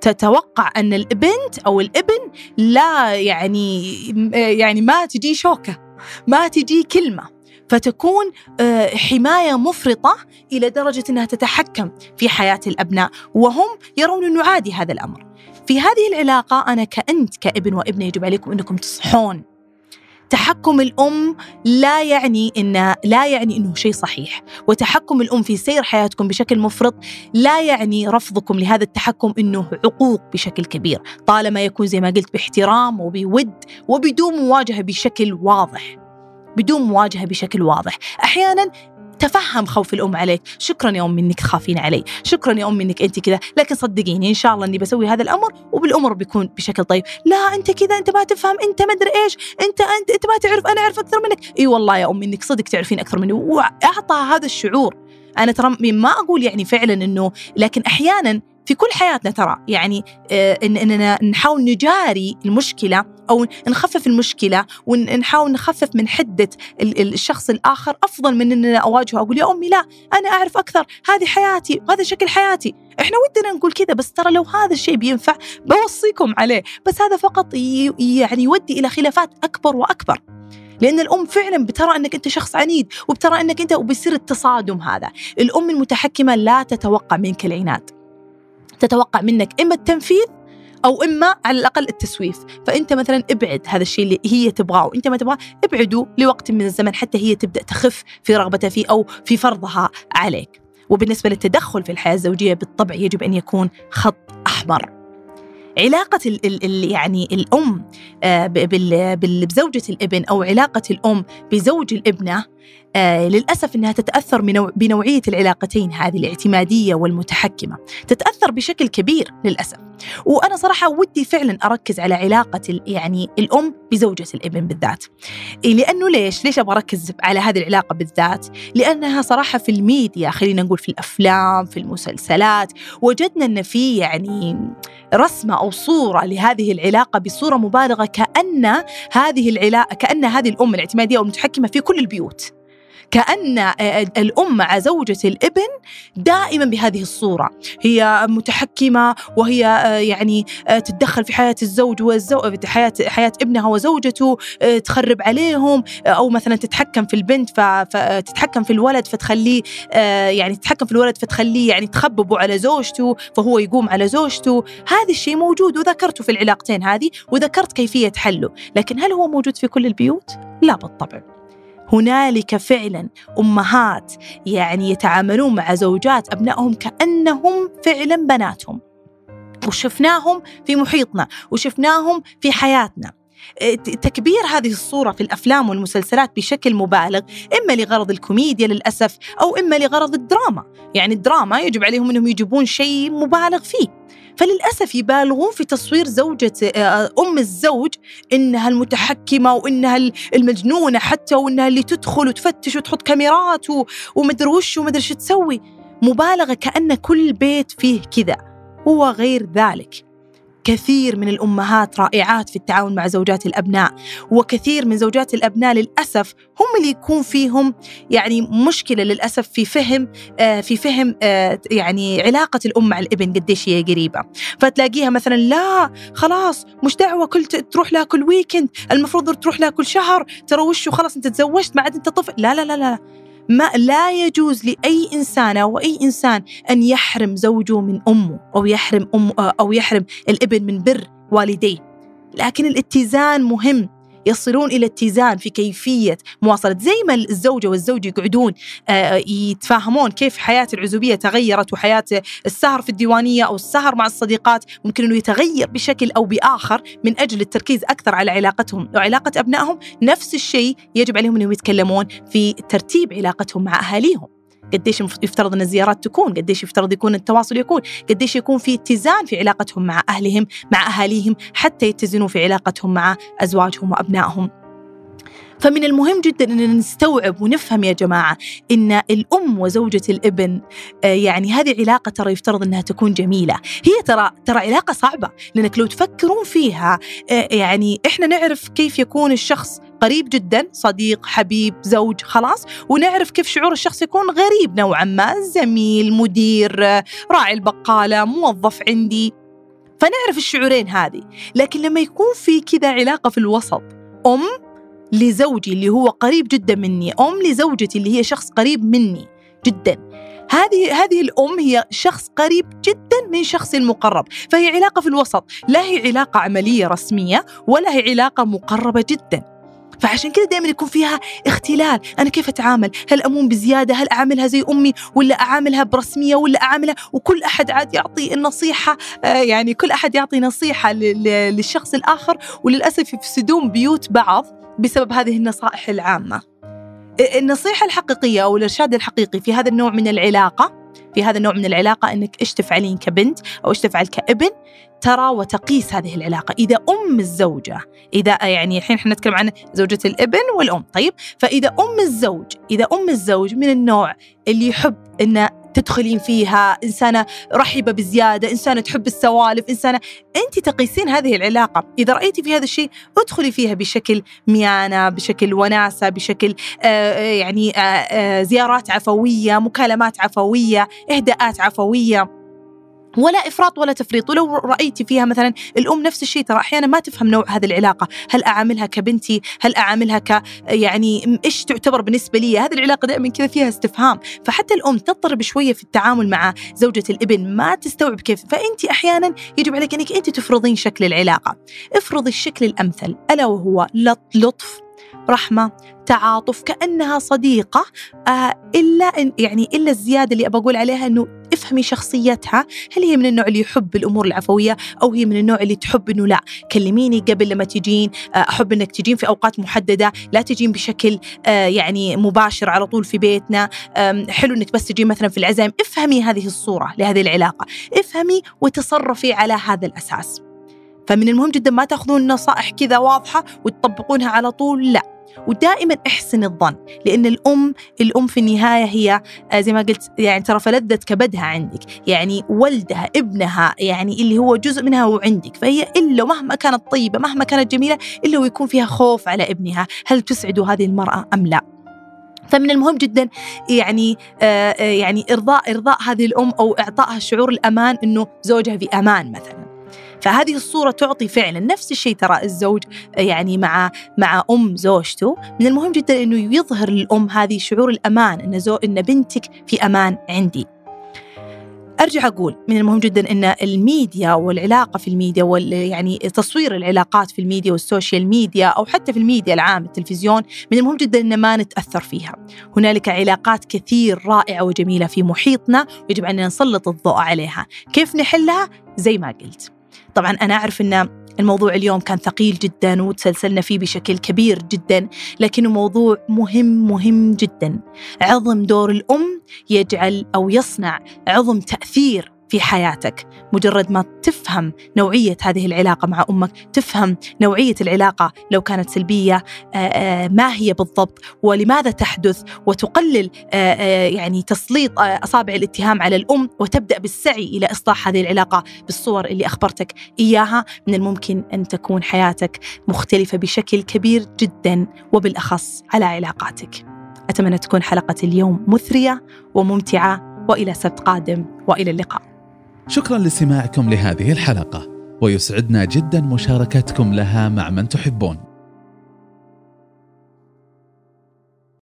تتوقع أن البنت أو الابن لا يعني يعني ما تجي شوكة ما تجي كلمة. فتكون آه، حماية مفرطة إلى درجة أنها تتحكم في حياة الأبناء وهم يرون أنه عادي هذا الأمر في هذه العلاقة أنا كأنت كابن وابنة يجب عليكم أنكم تصحون تحكم الأم لا يعني إن لا يعني إنه شيء صحيح، وتحكم الأم في سير حياتكم بشكل مفرط لا يعني رفضكم لهذا التحكم إنه عقوق بشكل كبير، طالما يكون زي ما قلت باحترام وبود وبدون مواجهة بشكل واضح. بدون مواجهة بشكل واضح. أحيانا تفهم خوف الأم عليك. شكرا يا امي إنك تخافين علي. شكرا يا امي إنك أنت كذا. لكن صدقيني إن شاء الله إني بسوي هذا الأمر وبالأمر بيكون بشكل طيب. لا أنت كذا. أنت ما تفهم. أنت ما أدري إيش. أنت أنت أنت ما تعرف. أنا أعرف أكثر منك. إي والله يا امي إنك صدق تعرفين أكثر مني. وأعطى هذا الشعور. أنا ترى ما أقول يعني فعلا إنه لكن أحيانا في كل حياتنا ترى يعني آه، إننا نحاول نجاري المشكلة أو نخفف المشكلة ونحاول نخفف من حدة الشخص الآخر أفضل من إننا أواجهه. أقول يا أمي لا أنا أعرف أكثر. هذه حياتي وهذا شكل حياتي. إحنا ودنا نقول كذا بس ترى لو هذا الشيء بينفع بوصيكم عليه. بس هذا فقط يعني يودي إلى خلافات أكبر وأكبر. لأن الأم فعلا بترى أنك أنت شخص عنيد وبترى أنك أنت وبيصير التصادم هذا. الأم المتحكمة لا تتوقع منك العناد. تتوقع منك إما التنفيذ أو إما على الأقل التسويف. فأنت مثلا ابعد هذا الشيء اللي هي تبغاه وإنت ما تبغاه ابعده لوقت من الزمن حتى هي تبدأ تخف في رغبتها فيه أو في فرضها عليك. وبالنسبة للتدخل في الحياة الزوجية بالطبع يجب أن يكون خط أحمر. علاقة ال ال يعني الأم آه، بزوجة الابن أو علاقة الأم بزوج الابنة آه للأسف أنها تتأثر بنوعية العلاقتين هذه الاعتمادية والمتحكمة. تتأثر بشكل كبير للأسف. وأنا صراحة ودي فعلا أركز على علاقة يعني الأم بزوجة الإبن بالذات إيه، لأنه ليش؟ ليش أبغى أركز على هذه العلاقة بالذات؟ لأنها صراحة في الميديا خلينا نقول في الأفلام في المسلسلات وجدنا أن في يعني رسمة أو صورة لهذه العلاقة بصورة مبالغة كأن هذه العلاقة كأن هذه الأم الاعتمادية أو المتحكمة في كل البيوت كأن الأم مع زوجة الإبن دائما بهذه الصورة. هي متحكمة وهي يعني تتدخل في حياة الزوج والزوج في حياة حياة ابنها وزوجته تخرب عليهم أو مثلا تتحكم في البنت فتتحكم في الولد فتخليه يعني تتحكم في الولد فتخليه يعني تخببه على زوجته فهو يقوم على زوجته. هذا الشيء موجود وذكرته في العلاقتين هذه وذكرت كيفية حله. لكن هل هو موجود في كل البيوت؟ لا بالطبع. هنالك فعلا أمهات يعني يتعاملون مع زوجات أبنائهم كأنهم فعلا بناتهم. وشفناهم في محيطنا وشفناهم في حياتنا. تكبير هذه الصورة في الأفلام والمسلسلات بشكل مبالغ إما لغرض الكوميديا للأسف أو إما لغرض الدراما. يعني الدراما يجب عليهم أنهم يجيبون شيء مبالغ فيه. فللأسف يبالغون في تصوير زوجة آه، أم الزوج إنها المتحكمة وإنها المجنونة حتى وإنها اللي تدخل وتفتش وتحط كاميرات ومدري وش ومدري شو تسوي. مبالغة كأن كل بيت فيه كذا. هو غير ذلك. كثير من الأمهات رائعات في التعاون مع زوجات الأبناء وكثير من زوجات الأبناء للأسف هم اللي يكون فيهم يعني مشكلة للأسف في فهم آه في فهم آه يعني علاقة الأم مع الإبن قديش هي قريبة. فتلاقيها مثلا لا خلاص مش دعوة كل تروح لها كل ويكند المفروض تروح لها كل شهر ترى وش خلاص أنت تزوجت ما عاد أنت طفل. لا لا لا لا. ما لا يجوز لأي إنسان أو أي إنسان أن يحرم زوجه من أمه أو يحرم ام أو يحرم الابن من بر والديه. لكن الاتزان مهم. يصلون إلى اتزان في كيفية مواصلة زي ما الزوجة والزوج يقعدون آه، يتفاهمون كيف حياة العزوبية تغيرت وحياة السهر في الديوانية أو السهر مع الصديقات ممكن إنه يتغير بشكل أو بآخر من أجل التركيز أكثر على علاقتهم وعلاقه أبنائهم. نفس الشيء يجب عليهم إنهم يتكلمون في ترتيب علاقتهم مع أهاليهم. قديش يفترض أن الزيارات تكون قديش يفترض يكون التواصل يكون قديش يكون في اتزان في علاقتهم مع أهلهم مع أهاليهم حتى يتزنوا في علاقتهم مع أزواجهم وأبنائهم. فمن المهم جدا ان نستوعب ونفهم يا جماعة إن الأم وزوجة الابن آه، يعني هذه علاقة ترى يفترض أنها تكون جميلة، هي ترى ترى علاقة صعبة لأنك لو تفكرون فيها آه، يعني إحنا نعرف كيف يكون الشخص قريب جدا صديق حبيب زوج خلاص ونعرف كيف شعور الشخص يكون غريب نوعا ما زميل مدير راعي البقالة موظف عندي. فنعرف الشعورين هذه. لكن لما يكون في كذا علاقة في الوسط أم لزوجي اللي هو قريب جدا مني أم لزوجتي اللي هي شخص قريب مني جدا. هذه هذه الأم هي شخص قريب جدا من شخصي المقرب فهي علاقة في الوسط لا هي علاقة عملية رسمية ولا هي علاقة مقربة جدا. فعشان كذا دائما يكون فيها اختلال. أنا كيف أتعامل؟ هل أمون بزيادة؟ هل أعاملها زي أمي؟ ولا أعاملها برسمية؟ ولا أعاملها؟ وكل أحد عاد يعطي النصيحة آه، يعني كل أحد يعطي نصيحة للشخص الآخر. وللأسف يفسدون بيوت بعض بسبب هذه النصائح العامة. النصيحة الحقيقية أو الإرشاد الحقيقي في هذا النوع من العلاقة في هذا النوع من العلاقة أنك إيش تفعلين كبنت أو إيش تفعل كابن ترى وتقيس هذه العلاقة. إذا أم الزوجة إذا يعني الحين إحنا نتكلم عن زوجة الابن والأم طيب؟ فإذا أم الزوج إذا أم الزوج من النوع اللي يحب أن تدخلين فيها إنسانة رحبة بزيادة إنسانة تحب السوالف إنسانة أنت تقيسين هذه العلاقة. إذا رأيتي في هذا الشيء ادخلي فيها بشكل ميانة بشكل وناسة بشكل آه يعني آه آه زيارات عفوية مكالمات عفوية إهداءات عفوية. ولا إفراط ولا تفريط. ولو رايتي فيها مثلا الأم نفس الشيء ترى أحيانا ما تفهم نوع هذه العلاقة. هل أعاملها كبنتي؟ هل أعاملها ك يعني إيش تعتبر بالنسبة لي؟ هذه العلاقة دائما كذا فيها استفهام. فحتى الأم تضطرب شوية في التعامل مع زوجة الإبن ما تستوعب كيف. فأنت أحيانا يجب عليك إنك أنت تفرضين شكل العلاقة. افرضي الشكل الأمثل ألا وهو لطف رحمة تعاطف كأنها صديقة آه إلا إن يعني إلا الزيادة اللي أبى أقول عليها إنه افهمي شخصيتها هل هي من النوع اللي يحب الأمور العفوية أو هي من النوع اللي تحب إنه لا؟ كلميني قبل لما تجين آه أحب إنك تجين في أوقات محددة لا تجين بشكل آه يعني مباشر على طول في بيتنا حلو إنك بس تجين مثلا في العزايم. افهمي هذه الصورة لهذه العلاقة. افهمي وتصرفي على هذا الأساس. فمن المهم جدا ما تأخذون نصائح كذا واضحة وتطبقونها على طول لا. ودائما أحسن الظن لأن الأم الأم في النهاية هي آه، زي ما قلت يعني ترى فلذت كبدها عندك. يعني ولدها ابنها يعني اللي هو جزء منها وعندك فهي إلا مهما كانت طيبة مهما كانت جميلة إلا ويكون فيها خوف على ابنها. هل تسعد هذه المرأة أم لا؟ فمن المهم جدا يعني آه, آه، يعني إرضاء إرضاء هذه الأم أو إعطائها شعور الأمان إنه زوجها في أمان مثلا. فهذه الصورة تعطي فعلا نفس الشيء ترى الزوج يعني مع مع أم زوجته من المهم جدا أنه يظهر للأم هذه شعور الأمان أن زو أن بنتك في أمان عندي أرجع أقول من المهم جدا إن الميديا والعلاقة في الميديا وال يعني تصوير العلاقات في ال media وال social media أو حتى في الميديا العام التلفزيون من المهم جدا إن ما نتأثر فيها. هنالك علاقات كثير رائعة وجميلة في محيطنا ويجب ان نسلط الضوء عليها، كيف نحلها؟ زي ما قلت. طبعا أنا أعرف أن الموضوع اليوم كان ثقيل جدا وتسلسلنا فيه بشكل كبير جدا لكنه موضوع مهم مهم جدا. عظم دور الأم يجعل أو يصنع عظم تأثير في حياتك. مجرد ما تفهم نوعية هذه العلاقة مع أمك تفهم نوعية العلاقة لو كانت سلبية ما هي بالضبط ولماذا تحدث وتقلل يعني تسليط أصابع الاتهام على الأم وتبدأ بالسعي إلى إصلاح هذه العلاقة بالصور اللي أخبرتك إياها من الممكن أن تكون حياتك مختلفة بشكل كبير جدا وبالأخص على علاقاتك. أتمنى تكون حلقة اليوم مثرية وممتعة وإلى سبت قادم وإلى اللقاء. شكرا لاستماعكم لهذه الحلقة ويسعدنا جدا مشاركتكم لها مع من تحبون.